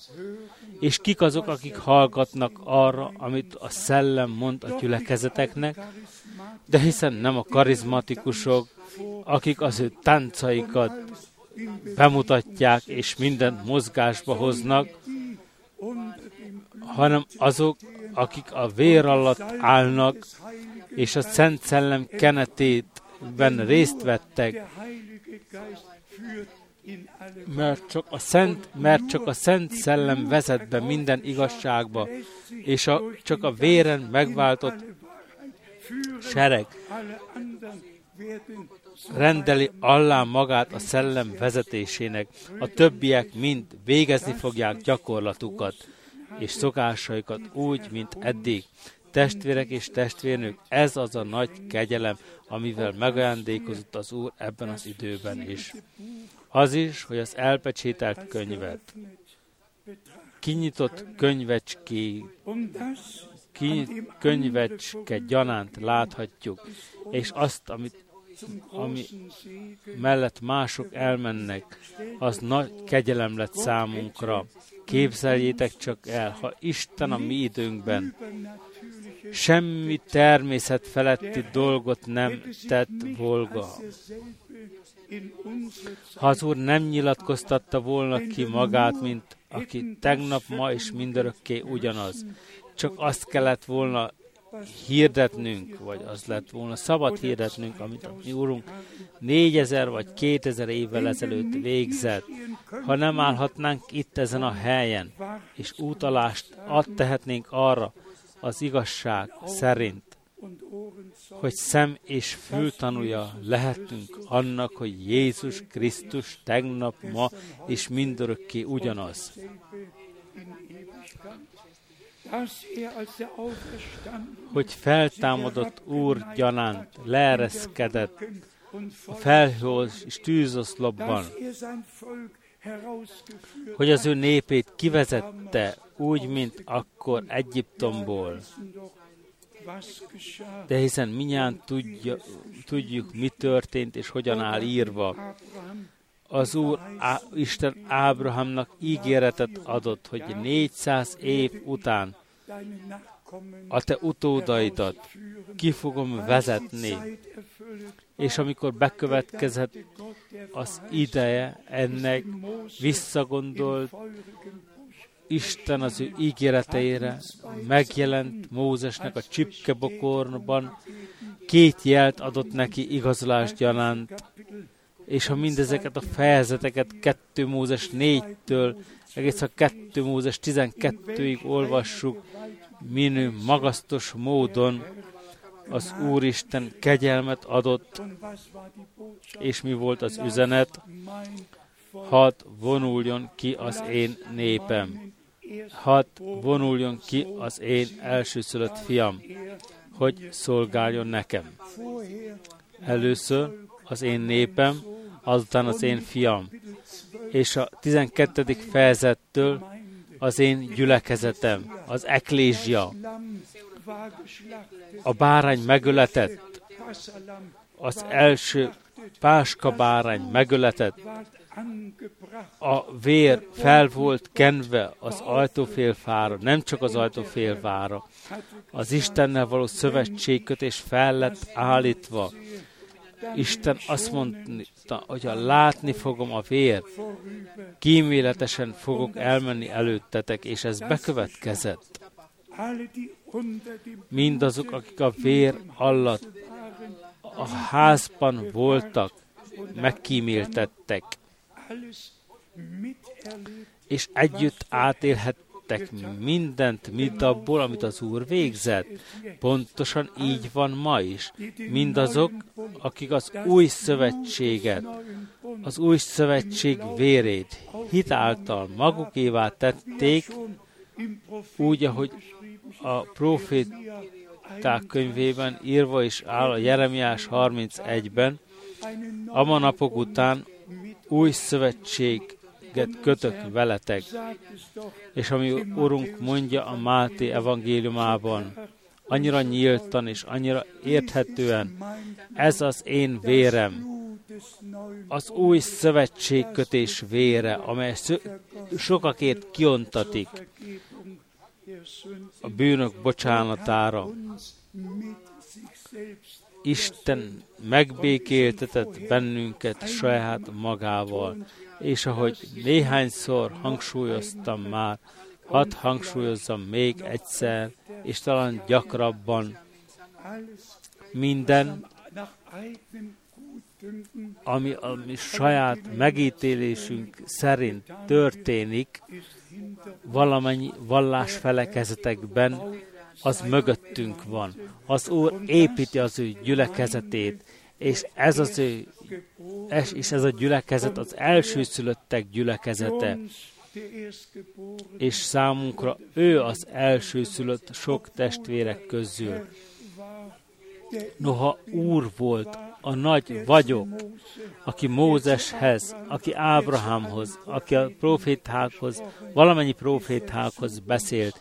És kik azok, akik hallgatnak arra, amit a szellem mond a gyülekezeteknek, de hiszen nem a karizmatikusok, akik az ő táncaikat bemutatják, és mindent mozgásba hoznak, hanem azok, akik a vér alatt állnak, és a Szent Szellem kenetétben részt vettek, mert csak a Szent, mert csak a Szent Szellem vezet be minden igazságba, és a, csak a véren megváltott sereg rendeli allá magát a szellem vezetésének, a többiek mind végezni fogják gyakorlatukat és szokásaikat úgy, mint eddig. Testvérek és testvérnők, ez az a nagy kegyelem, amivel megajándékozott az Úr ebben az időben is. Az is, hogy az elpecsételt könyvet, kinyitott könyvecské, kinyit könyvecske gyanánt láthatjuk, és azt, amit ami mellett mások elmennek, az nagy kegyelem lett számunkra. Képzeljétek csak el, ha Isten a mi időnkben semmi természet feletti dolgot nem tett volna. Ha az Úr nem nyilatkoztatta volna ki magát, mint aki tegnap, ma és mindörökké ugyanaz, csak azt kellett volna hirdetnünk, vagy az lett volna szabad hirdetnünk, amit a mi úrunk négyezer vagy kétezer évvel ezelőtt végzett, ha nem állhatnánk itt ezen a helyen, és útalást ad tehetnénk arra az igazság szerint, hogy szem és fültanúja lehetünk annak, hogy Jézus Krisztus tegnap, ma és mindörökké ugyanaz hogy feltámadott Úr gyanánt leereszkedett a felhőz és tűzoszlopban, hogy az ő népét kivezette úgy, mint akkor Egyiptomból. De hiszen minnyáján tudja, tudjuk, mi történt és hogyan áll írva. Az Úr Á, Isten Ábrahamnak ígéretet adott, hogy 400 év után a te utódaidat ki fogom vezetni, és amikor bekövetkezett az ideje ennek, visszagondolt Isten az ő ígéreteire, megjelent Mózesnek a csipkebokorban, két jelt adott neki igazolás gyanánt, és ha mindezeket a fejezeteket 2 Mózes 4-től egész a 2 Mózes 12-ig olvassuk, minő magasztos módon az Úristen kegyelmet adott, és mi volt az üzenet? Hadd vonuljon ki az én népem. Hadd vonuljon ki az én elsőszülött fiam, hogy szolgáljon nekem. Először az én népem, azután az én fiam. És a 12. fejezettől az én gyülekezetem, az eklézsia, a bárány megöletett, az első páska bárány megöletett, a vér fel volt kenve az ajtófélfára, nem csak az ajtófélfára, az Istennel való szövetségkötés fel lett állítva. Isten azt mondta, hogy ha látni fogom a vér, kíméletesen fogok elmenni előttetek, és ez bekövetkezett. Mindazok, akik a vér alatt a házban voltak, megkíméltettek, és együtt átélhettek mindent, mind abból, amit az Úr végzett. Pontosan így van ma is. Mindazok, akik az új szövetséget, az új szövetség vérét hitáltal magukévá tették, úgy, ahogy a proféták könyvében írva is áll a Jeremiás 31-ben, a napok után új szövetséget kötök veletek. És ami Urunk mondja a Máté evangéliumában, annyira nyíltan és annyira érthetően, ez az én vérem, az új szövetségkötés vére, amely sokakért kiontatik a bűnök bocsánatára. Isten megbékéltetett bennünket saját magával, és ahogy néhányszor hangsúlyoztam már, hadd hangsúlyozzam még egyszer, és talán gyakrabban, minden, ami a mi saját megítélésünk szerint történik, valamennyi vallásfelekezetekben, az mögöttünk van. Az Úr építi az ő gyülekezetét, és ez az ő, és ez a gyülekezet az elsőszülöttek gyülekezete. És számunkra ő az elsőszülött sok testvérek közül. Noha Úr volt, a nagy vagyok, aki Mózeshez, aki Ábrahámhoz, aki a profétákhoz, valamennyi profétákhoz beszélt,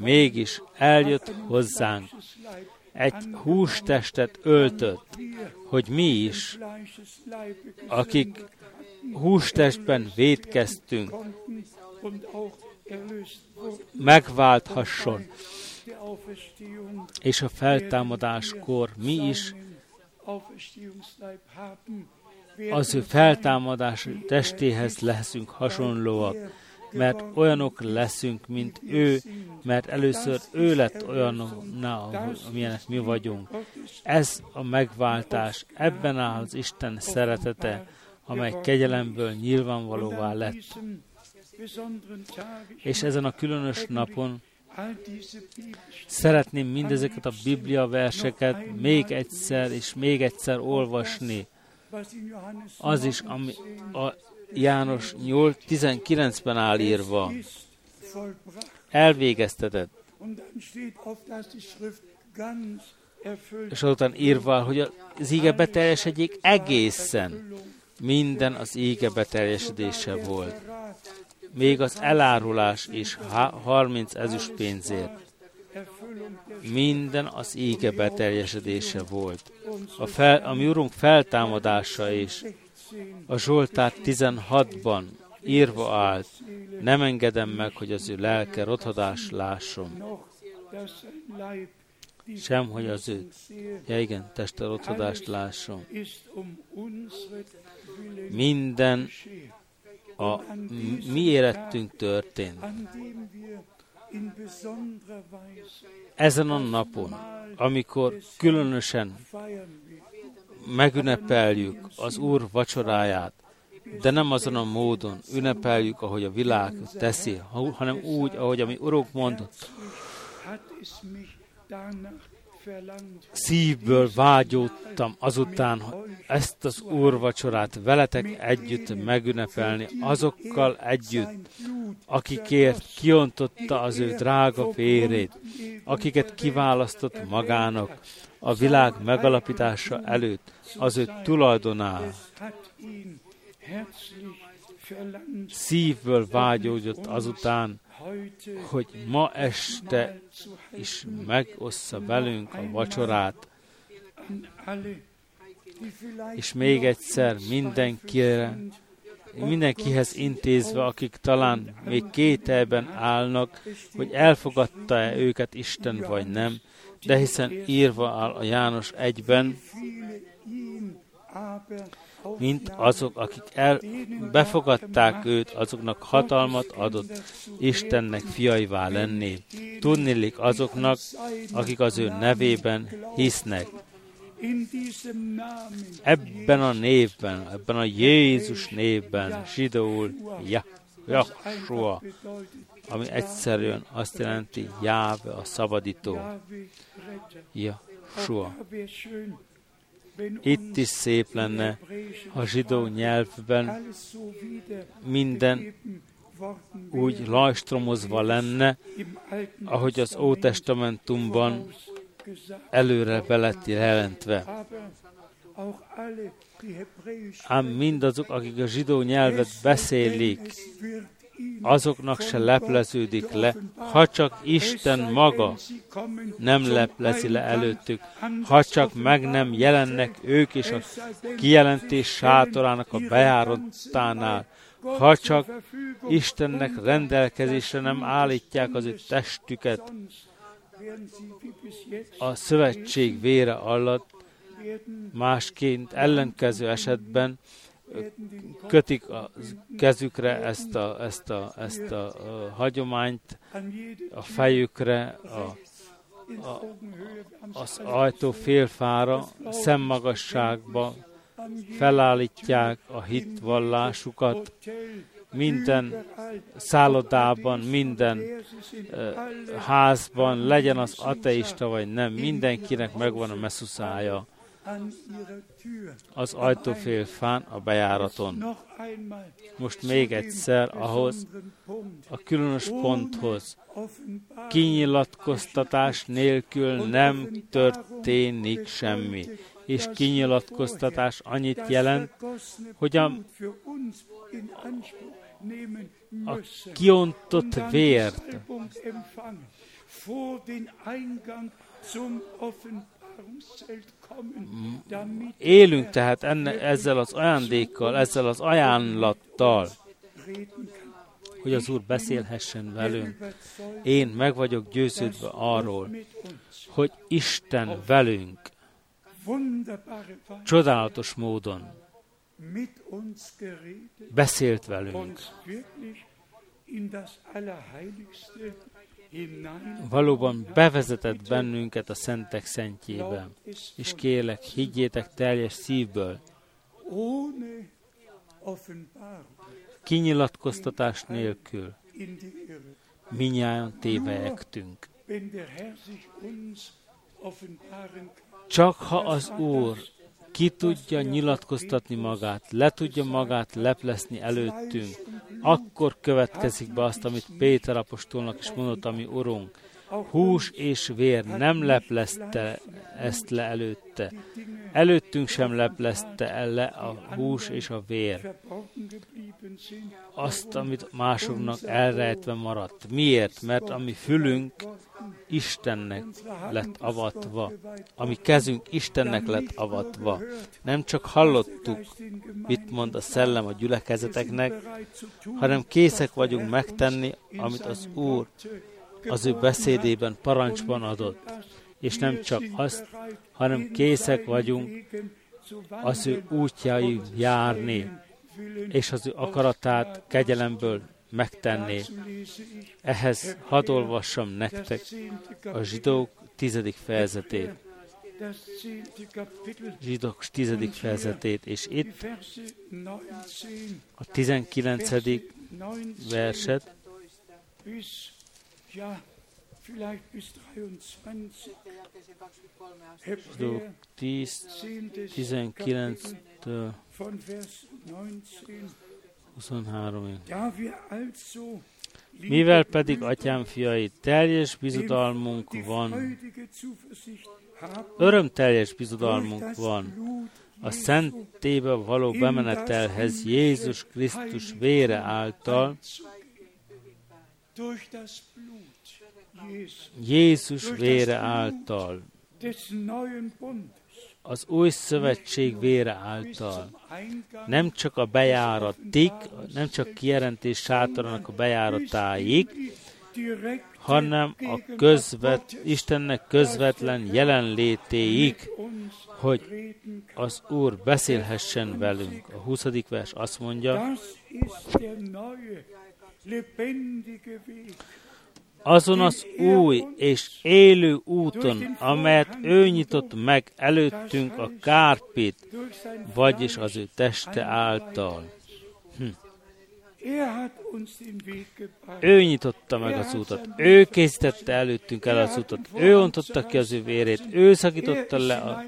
mégis eljött hozzánk, egy hústestet öltött, hogy mi is, akik hústestben védkeztünk, megválthasson, és a feltámadáskor mi is az ő feltámadás testéhez leszünk hasonlóak, mert olyanok leszünk, mint ő, mert először ő lett olyan, amilyenek mi vagyunk. Ez a megváltás, ebben áll az Isten szeretete, amely kegyelemből nyilvánvalóvá lett. És ezen a különös napon Szeretném mindezeket a Biblia verseket még egyszer és még egyszer olvasni. Az is, ami a János 19-ben áll írva. Elvégeztetett. És azután írva, hogy az íge beteljesedjék egészen. Minden az íge beteljesedése volt még az elárulás is 30 ezüst pénzért. Minden az ége beteljesedése volt. A, fel, a mi Urunk feltámadása is a Zsoltár 16-ban írva állt, nem engedem meg, hogy az ő lelke rothadás lásson. sem hogy az ő, ja igen, testelotodást lásson. Minden a mi érettünk történt. Ezen a napon, amikor különösen megünnepeljük az Úr vacsoráját, de nem azon a módon ünnepeljük, ahogy a világ teszi, hanem úgy, ahogy a mi Urunk mondott. Szívből vágyódtam azután ezt az úrvacsorát veletek együtt megünnepelni, azokkal együtt, akikért kiontotta az ő drága vérét, akiket kiválasztott magának a világ megalapítása előtt, az ő tulajdonál szívből vágyódott azután, hogy ma este is megossza velünk a vacsorát, és még egyszer mindenkire, mindenkihez intézve, akik talán még kételben állnak, hogy elfogadta-e őket Isten vagy nem, de hiszen írva áll a János egyben, mint azok, akik el, befogadták őt, azoknak hatalmat adott Istennek fiaivá lenni. Tudnélik azoknak, akik az ő nevében hisznek. Ebben a névben, ebben a Jézus névben, zsidóul, ja, Jahsua, ami egyszerűen azt jelenti, Jáve a szabadító. Jahsua. Itt is szép lenne, ha zsidó nyelvben minden úgy lajstromozva lenne, ahogy az Ótestamentumban előre belett jelentve. Ám mindazok, akik a zsidó nyelvet beszélik, azoknak se lepleződik le, ha csak Isten maga nem leplezi le előttük, ha csak meg nem jelennek ők is a kijelentés sátorának a bejáratánál, ha csak Istennek rendelkezésre nem állítják az ő testüket. A szövetség vére alatt, másként ellenkező esetben kötik a kezükre ezt a, ezt a, ezt a, a hagyományt, a fejükre, a, a, az ajtó félfára, szemmagasságba felállítják a hitvallásukat, minden szállodában, minden uh, házban, legyen az ateista vagy nem, mindenkinek megvan a messzuszája az ajtófélfán a bejáraton. Most még egyszer ahhoz, a különös ponthoz. Kinyilatkoztatás nélkül nem történik semmi. És kinyilatkoztatás annyit jelent, hogy a, a kiontott vért Élünk tehát enne, ezzel az ajándékkal, ezzel az ajánlattal, hogy az Úr beszélhessen velünk. Én meg vagyok győződve arról, hogy Isten velünk csodálatos módon beszélt velünk valóban bevezetett bennünket a szentek szentjébe. És kérlek, higgyétek teljes szívből, kinyilatkoztatás nélkül minnyáján tévejektünk. Csak ha az Úr ki tudja nyilatkoztatni magát, le tudja magát lepleszni előttünk, akkor következik be azt, amit Péter apostolnak is mondott, ami Urunk. Hús és vér nem leplezte ezt le előtte. Előttünk sem leplezte el le a hús és a vér. Azt, amit másoknak elrejtve maradt. Miért? Mert ami fülünk Istennek lett avatva. Ami kezünk Istennek lett avatva. Nem csak hallottuk, mit mond a szellem a gyülekezeteknek, hanem készek vagyunk megtenni, amit az Úr az ő beszédében parancsban adott. És nem csak azt, hanem készek vagyunk az ő útjai járni, és az ő akaratát kegyelemből megtenni. Ehhez hadd olvassam nektek a zsidók tizedik fejezetét. Zsidók tizedik fejezetét, és itt a tizenkilencedik verset, Zsidók 10, 19 23-ig. Mivel pedig, atyám fiai, teljes bizodalmunk van, örömteljes bizodalmunk van, a szentébe való bemenetelhez Jézus Krisztus vére által, Jézus vére által, az új szövetség vére által. Nem csak a bejáratig, nem csak kijelentés sátorának a bejáratáig, hanem a közvet, Istennek közvetlen jelenlétéig, hogy az Úr beszélhessen velünk. A 20. vers azt mondja, azon az új és élő úton, amelyet ő nyitott meg előttünk a kárpit, vagyis az ő teste által. Hm. Ő nyitotta meg az utat, ő készítette előttünk el az utat, ő ontotta ki az ő vérét, ő szakította le a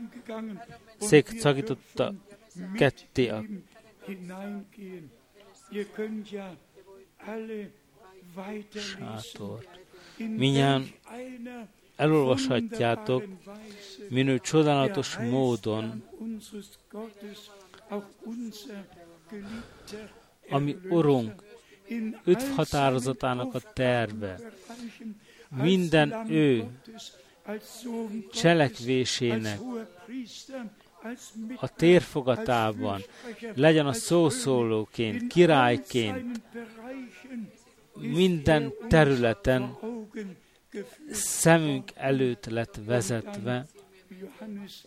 szék, szakította ketté a sátort. Minnyáján elolvashatjátok, minő csodálatos módon, ami Urunk öt határozatának a terve, minden ő cselekvésének a térfogatában, legyen a szószólóként, királyként, minden területen szemünk előtt lett vezetve,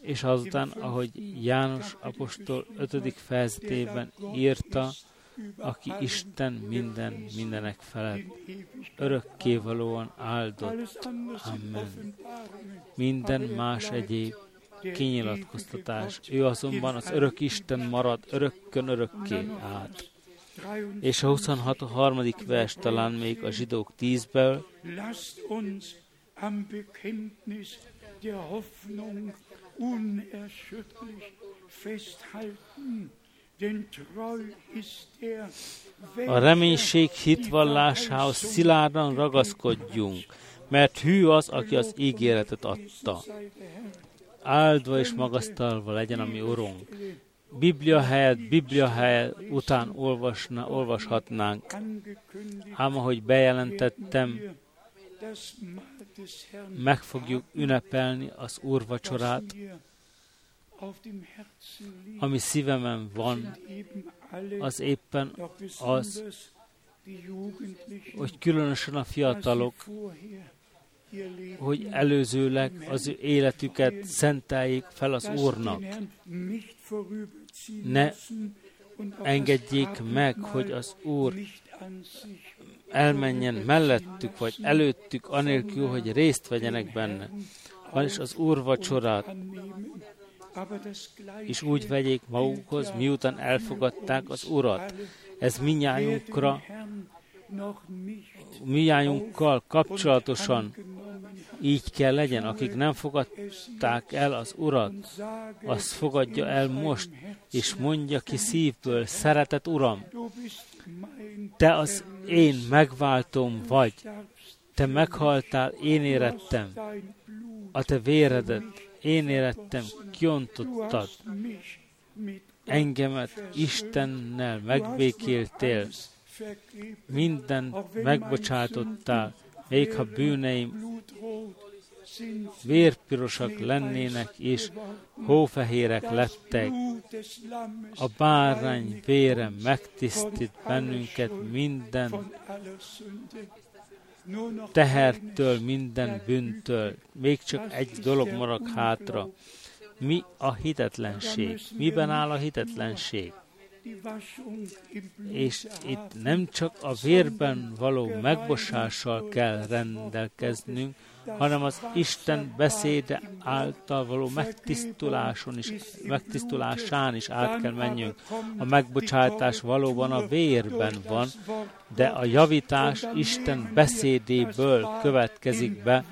és azután, ahogy János apostol 5. fejezetében írta, aki Isten minden mindenek felett, örökkévalóan áldott. Amen. Minden más egyéb kinyilatkoztatás. Ő azonban az örök Isten marad örökkön örökké át. És a 26. harmadik vers talán még a zsidók 10-ből. Lasst uns am Bekenntnis der Hoffnung unerschütterlich festhalten, denn treu ist er, a reménység hitvallásához szilárdan ragaszkodjunk, mert hű az, aki az ígéretet adta. Áldva és magasztalva legyen a mi Urunk. Biblia helyett, Biblia helyett után olvasna, olvashatnánk. Ám ahogy bejelentettem, meg fogjuk ünnepelni az Úr vacsorát, ami szívemen van, az éppen az, hogy különösen a fiatalok, hogy előzőleg az életüket szenteljék fel az Úrnak ne engedjék meg, hogy az Úr elmenjen mellettük, vagy előttük, anélkül, hogy részt vegyenek benne. Vagyis az Úr vacsorát és úgy vegyék magukhoz, miután elfogadták az Urat. Ez minnyájunkra, minnyájunkkal kapcsolatosan így kell legyen. Akik nem fogadták el az Urat, azt fogadja el most, és mondja ki szívből, szeretett Uram, te az én megváltom vagy, te meghaltál, én érettem, a te véredet, én érettem, kiontottad, engemet Istennel megbékéltél, minden megbocsátottál, még ha bűneim vérpirosak lennének és hófehérek lettek. A bárány vére megtisztít bennünket minden tehertől, minden bűntől. Még csak egy dolog marad hátra. Mi a hitetlenség? Miben áll a hitetlenség? És itt nem csak a vérben való megbosással kell rendelkeznünk, hanem az Isten beszéde által való megtisztuláson is, megtisztulásán is át kell menjünk. A megbocsátás valóban a vérben van, de a javítás Isten beszédéből következik be,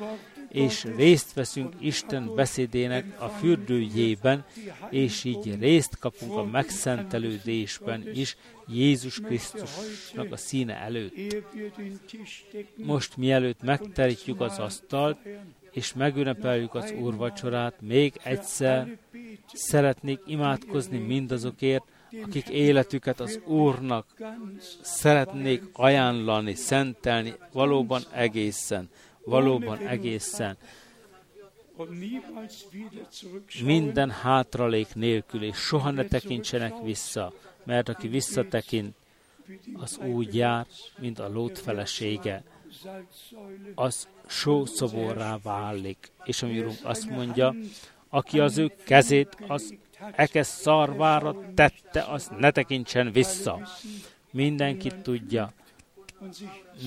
és részt veszünk Isten beszédének a fürdőjében, és így részt kapunk a megszentelődésben is Jézus Krisztusnak a színe előtt. Most mielőtt megterítjük az asztalt, és megünnepeljük az úrvacsorát, még egyszer szeretnék imádkozni mindazokért, akik életüket az Úrnak szeretnék ajánlani, szentelni valóban egészen valóban egészen minden hátralék nélkül, és soha ne tekintsenek vissza, mert aki visszatekint, az úgy jár, mint a lót felesége, az sószoborrá válik. És ami Urunk azt mondja, aki az ő kezét az ekes szarvára tette, az ne tekintsen vissza. Mindenki tudja,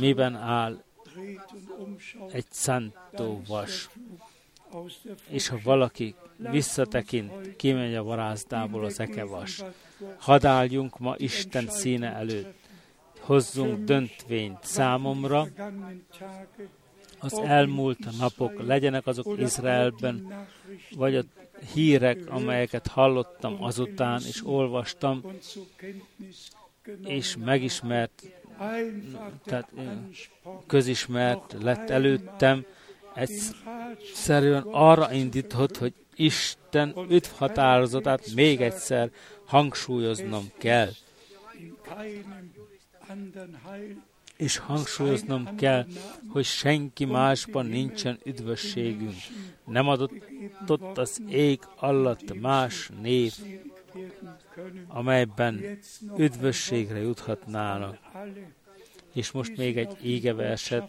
miben áll egy szántó vas. És ha valaki visszatekint, kimegy a varázdából az ekevas. Hadd álljunk ma Isten színe előtt. Hozzunk döntvényt számomra, az elmúlt napok, legyenek azok Izraelben, vagy a hírek, amelyeket hallottam azután, és olvastam, és megismert tehát közismert lett előttem, egyszerűen arra indított, hogy Isten öt határozatát még egyszer hangsúlyoznom kell. És hangsúlyoznom kell, hogy senki másban nincsen üdvösségünk. Nem adott ott az ég alatt más név, amelyben üdvösségre juthatnának. És most még egy égeverset,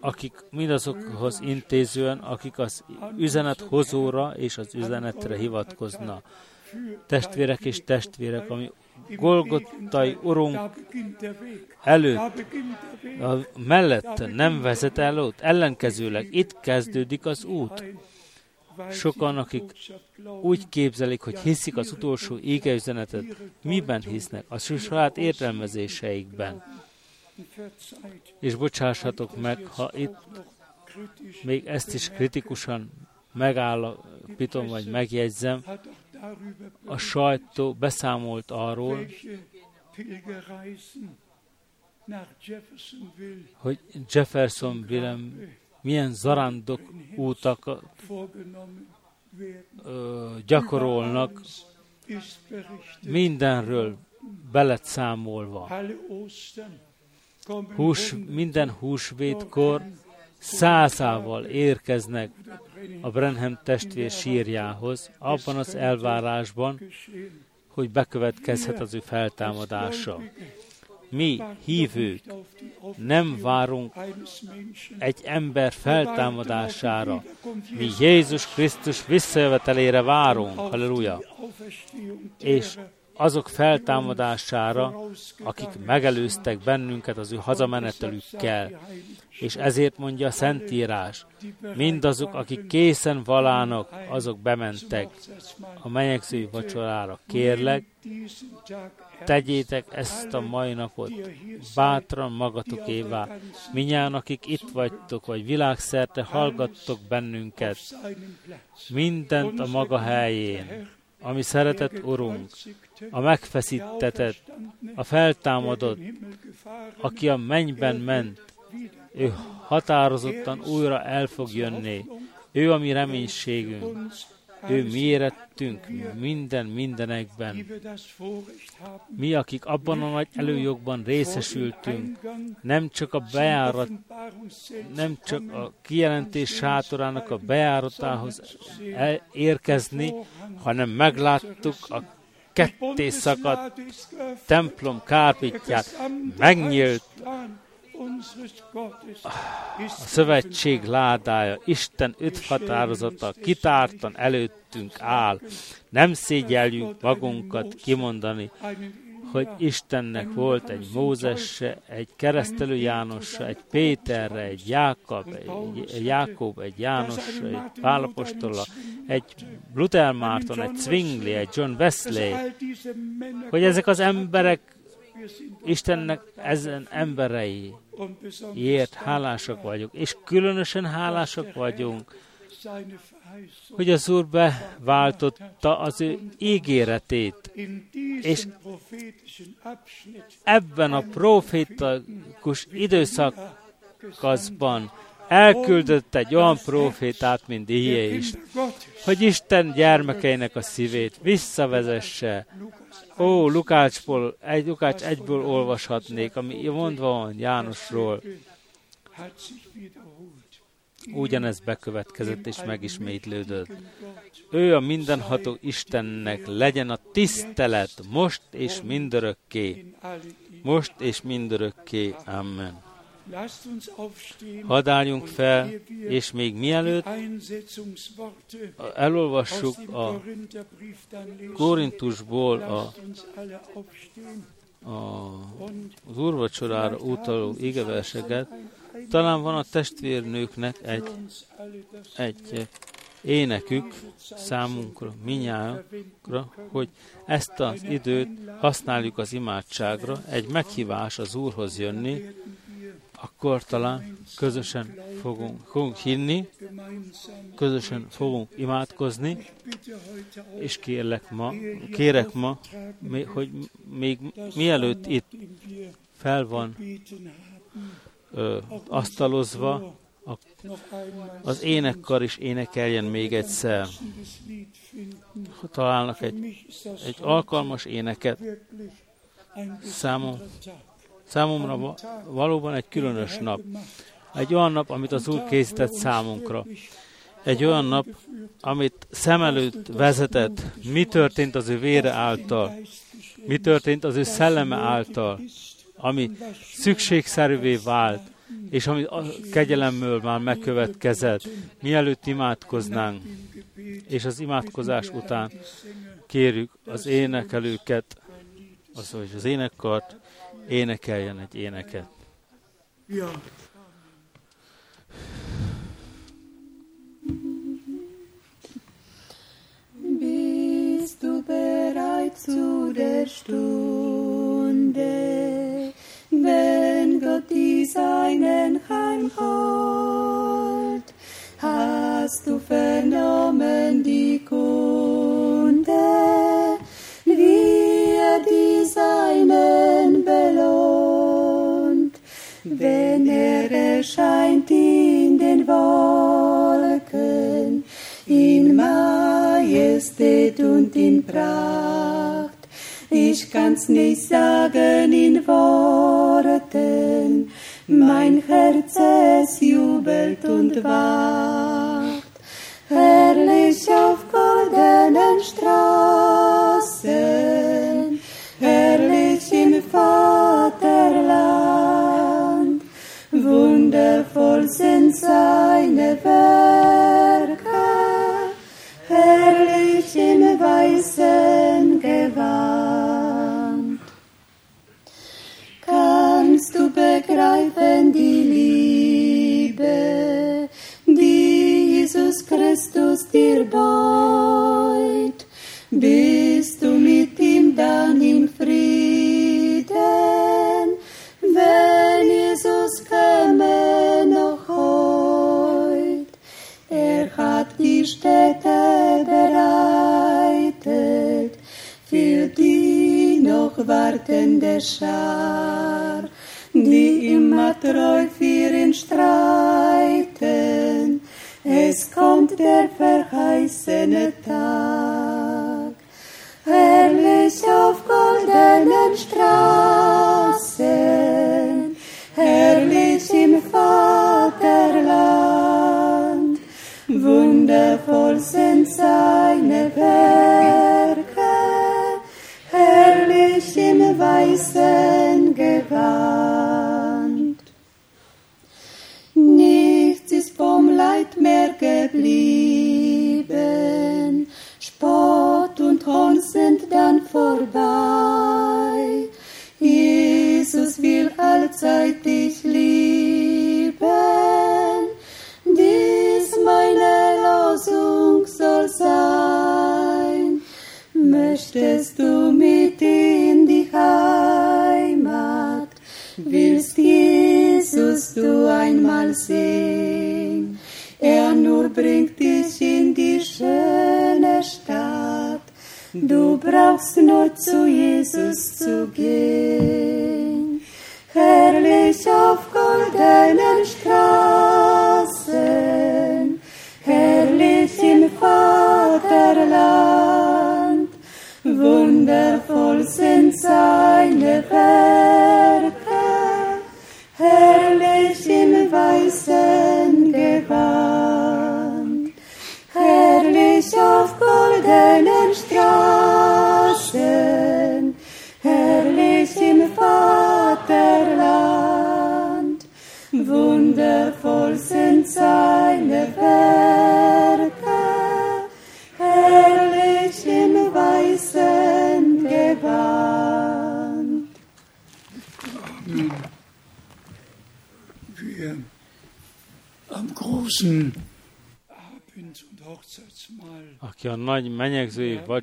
akik mindazokhoz intézően, akik az üzenet hozóra és az üzenetre hivatkozna. Testvérek és testvérek, ami Golgottai Urunk előtt, a mellett nem vezet el ellenkezőleg itt kezdődik az út. Sokan, akik úgy képzelik, hogy hiszik az utolsó égeüzenetet, miben hisznek? A saját értelmezéseikben. És bocsássatok meg, ha itt még ezt is kritikusan megállapítom, vagy megjegyzem, a sajtó beszámolt arról, hogy Jeffersonville milyen zarándok útak gyakorolnak, mindenről belet számolva. Hús, minden húsvétkor százával érkeznek a Brenham testvér sírjához, abban az elvárásban, hogy bekövetkezhet az ő feltámadása mi hívők nem várunk egy ember feltámadására. Mi Jézus Krisztus visszajövetelére várunk. Halleluja. És azok feltámadására, akik megelőztek bennünket az ő hazamenetelükkel. És ezért mondja a Szentírás, mindazok, akik készen valának, azok bementek a menyegzői vacsorára. Kérlek, tegyétek ezt a mai napot bátran magatokévá. Minnyáján, akik itt vagytok, vagy világszerte hallgattok bennünket, mindent a maga helyén, ami szeretett Urunk, a megfeszítetett, a feltámadott, aki a mennyben ment, ő határozottan újra el fog jönni. Ő a mi reménységünk. Ő mi érettünk minden mindenekben. Mi, akik abban a nagy előjogban részesültünk, nem csak a bejárat, nem csak a kijelentés sátorának a bejáratához érkezni, hanem megláttuk a ketté szakadt templom kárpitját megnyílt a szövetség ládája, Isten öt határozata kitártan előttünk áll. Nem szégyeljünk magunkat kimondani, hogy Istennek volt egy Mózesse, egy keresztelő Jánossa, egy Péterre, egy Jákob, egy, egy Jákob, egy János, egy Pálapostola, egy Luther Márton, egy Zwingli, egy John Wesley, hogy ezek az emberek Istennek ezen emberei ért hálásak vagyunk, és különösen hálásak vagyunk, hogy az Úr beváltotta az ő ígéretét, és ebben a profétakus időszakaszban elküldött egy olyan profétát, mint Ije is, hogy Isten gyermekeinek a szívét visszavezesse. Ó, Lukácsból, egy, Lukács egyből olvashatnék, ami mondva van Jánosról. Ugyanez bekövetkezett és megismétlődött. Ő a mindenható Istennek legyen a tisztelet most és mindörökké. Most és mindörökké. Amen. Hadd álljunk fel, és még mielőtt elolvassuk a Korintusból a, a, az úrvacsorára utaló igeverseket, talán van a testvérnőknek egy, egy énekük számunkra, minnyákra, hogy ezt az időt használjuk az imádságra, egy meghívás az Úrhoz jönni, akkor talán közösen fogunk, fogunk hinni, közösen fogunk imádkozni, és kérlek ma, kérek ma, hogy még mielőtt itt fel van ö, asztalozva, a, az énekkar is énekeljen még egyszer. Találnak egy, egy alkalmas éneket számom, Számomra valóban egy különös nap. Egy olyan nap, amit az Úr készített számunkra. Egy olyan nap, amit szem előtt vezetett, mi történt az ő vére által, mi történt az ő szelleme által, ami szükségszerűvé vált, és ami a kegyelemmől már megkövetkezett, mielőtt imádkoznánk, és az imádkozás után kérjük az énekelőket, az, hogy az énekkart, énekeljen egy éneket. Ja. Bist du bereit zu der Stunde, wenn Gott die Seinen heimholt? Hast du vernommen die Kunde, Seinen belohnt, wenn er erscheint in den Wolken, in Majestät und in Pracht. Ich kann's nicht sagen in Worten, mein Herz es jubelt und wacht. Herrlich auf goldenen Straßen, sind seine Werke, herrlich im weißen Gewand. Kannst du begreifen die Liebe, die Jesus Christus dir beut? ישר די אימא טרוי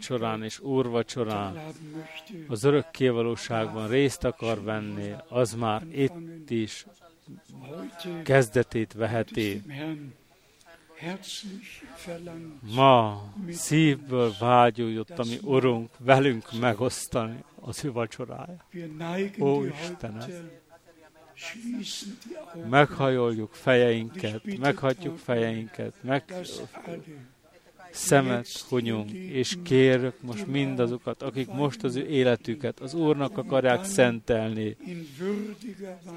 vacsorán és úrvacsorán az örökkévalóságban részt akar venni, az már itt is kezdetét veheti. Ma szívből vágyódott a mi Urunk velünk megosztani az ő O die Istenem. Meghajoljuk fejeinket, meghatjuk fejeinket, meg szemet hunyunk, és kérök most mindazokat, akik most az ő életüket az Úrnak akarják szentelni,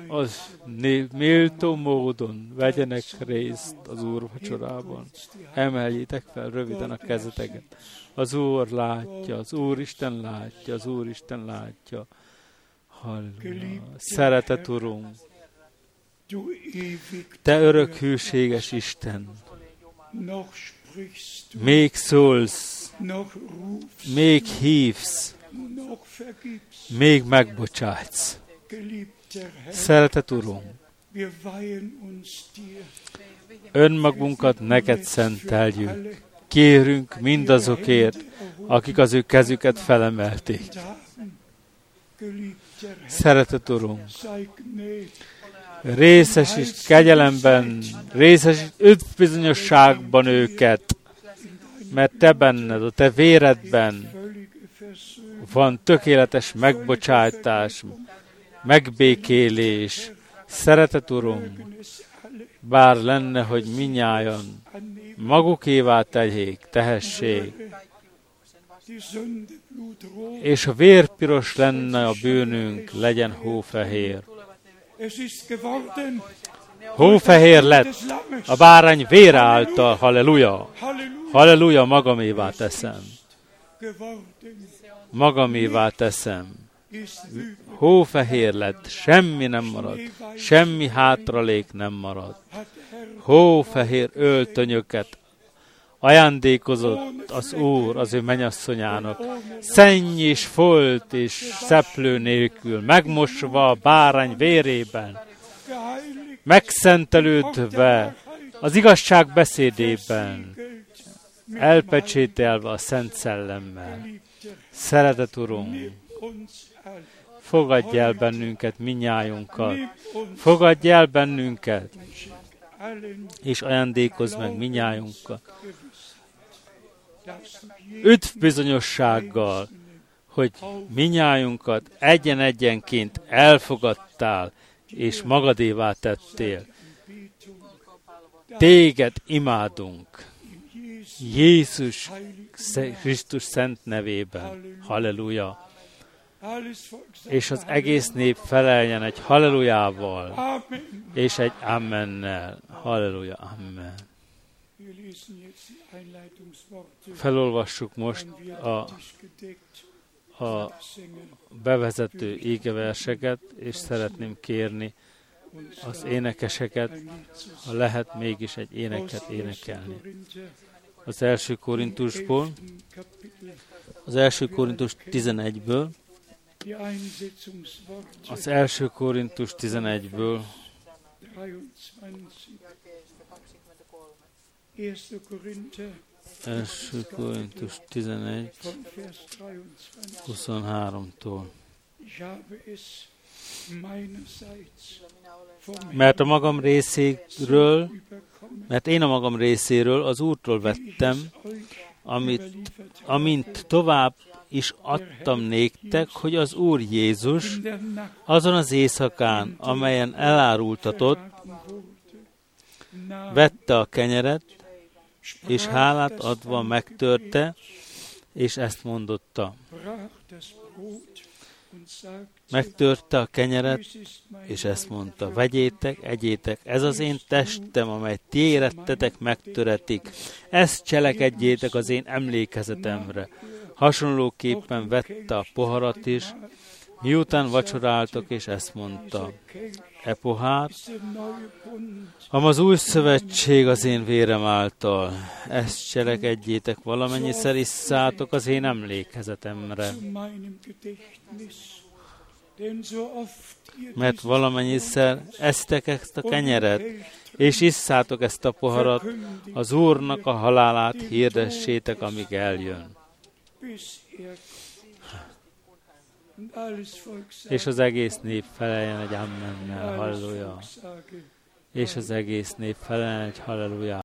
az né- méltó módon vegyenek részt az Úr vacsorában. Emeljétek fel röviden a kezeteket. Az Úr látja, az Úr Isten látja, az Úr Isten látja. Halleluja. Szeretet Urunk, Te örök hűséges Isten, még szólsz, még hívsz, még Herr. Szeretet Urunk, önmagunkat neked szenteljük. Kérünk mindazokért, akik az ő kezüket felemelték. Szeretet Urunk, gnädig. részesíts kegyelemben, részesíts üdvbizonyosságban őket, mert te benned, a te véredben van tökéletes megbocsátás, megbékélés. Szeretet Urunk, bár lenne, hogy minnyájan magukévá tegyék, tehessék, és a vérpiros lenne a bűnünk, legyen hófehér. Hófehér lett. A bárány vére által, halleluja, Halleluja. magamévá teszem, magamévá teszem. Hófehér lett, semmi nem marad, semmi hátralék nem marad. Hat Herr Hófehér öltönyöket ajándékozott az Úr az ő menyasszonyának. Szenny és folt és szeplő nélkül, megmosva a bárány vérében, megszentelődve az igazság beszédében, elpecsételve a Szent Szellemmel. Szeretet Urunk, fogadj el bennünket, minnyájunkat, fogadj el bennünket, és ajándékozz meg minnyájunkat. Das Üdvbizonyossággal, hogy minnyájunkat egyen-egyenként elfogadtál, és magadévá tettél. Téged imádunk. Jézus Krisztus szent nevében. Halleluja. És az egész nép feleljen egy hallelujával, és egy amennel. Halleluja, amen. Felolvassuk most a, a bevezető égeverseket, és szeretném kérni az énekeseket, ha lehet mégis egy éneket 1. énekelni. Az első korintusból, 11. Kapitel, az első korintus 11-ből, die Einsetzungsworte az első korintus 11-ből, 23. 1. Korinther első korintus 11, von Vers 23. 23-tól. Ich habe es meinerseits vom Mert a magam részéről, mert én a magam részéről az Úrtól vettem, amit, amint tovább is adtam néktek, hogy az Úr Jézus azon az éjszakán, amelyen elárultatott, vette a kenyeret, és hálát adva megtörte, és ezt mondotta. Megtörte a kenyeret, és ezt mondta, vegyétek, egyétek, ez az én testem, amely ti érettetek, megtöretik. Ezt cselekedjétek az én emlékezetemre. Hasonlóképpen vette a poharat is, miután vacsoráltak, és ezt mondta. E pohár, am az új szövetség az én vérem által. Ezt cselekedjétek, valamennyiszer isszátok az én emlékezetemre. Mert valamennyiszer esztek ezt a kenyeret, és isszátok ezt a poharat, az Úrnak a halálát hirdessétek, amíg eljön. És az egész nép feleljen egy ammennel, halleluja. És az egész nép feleljen egy halleluja.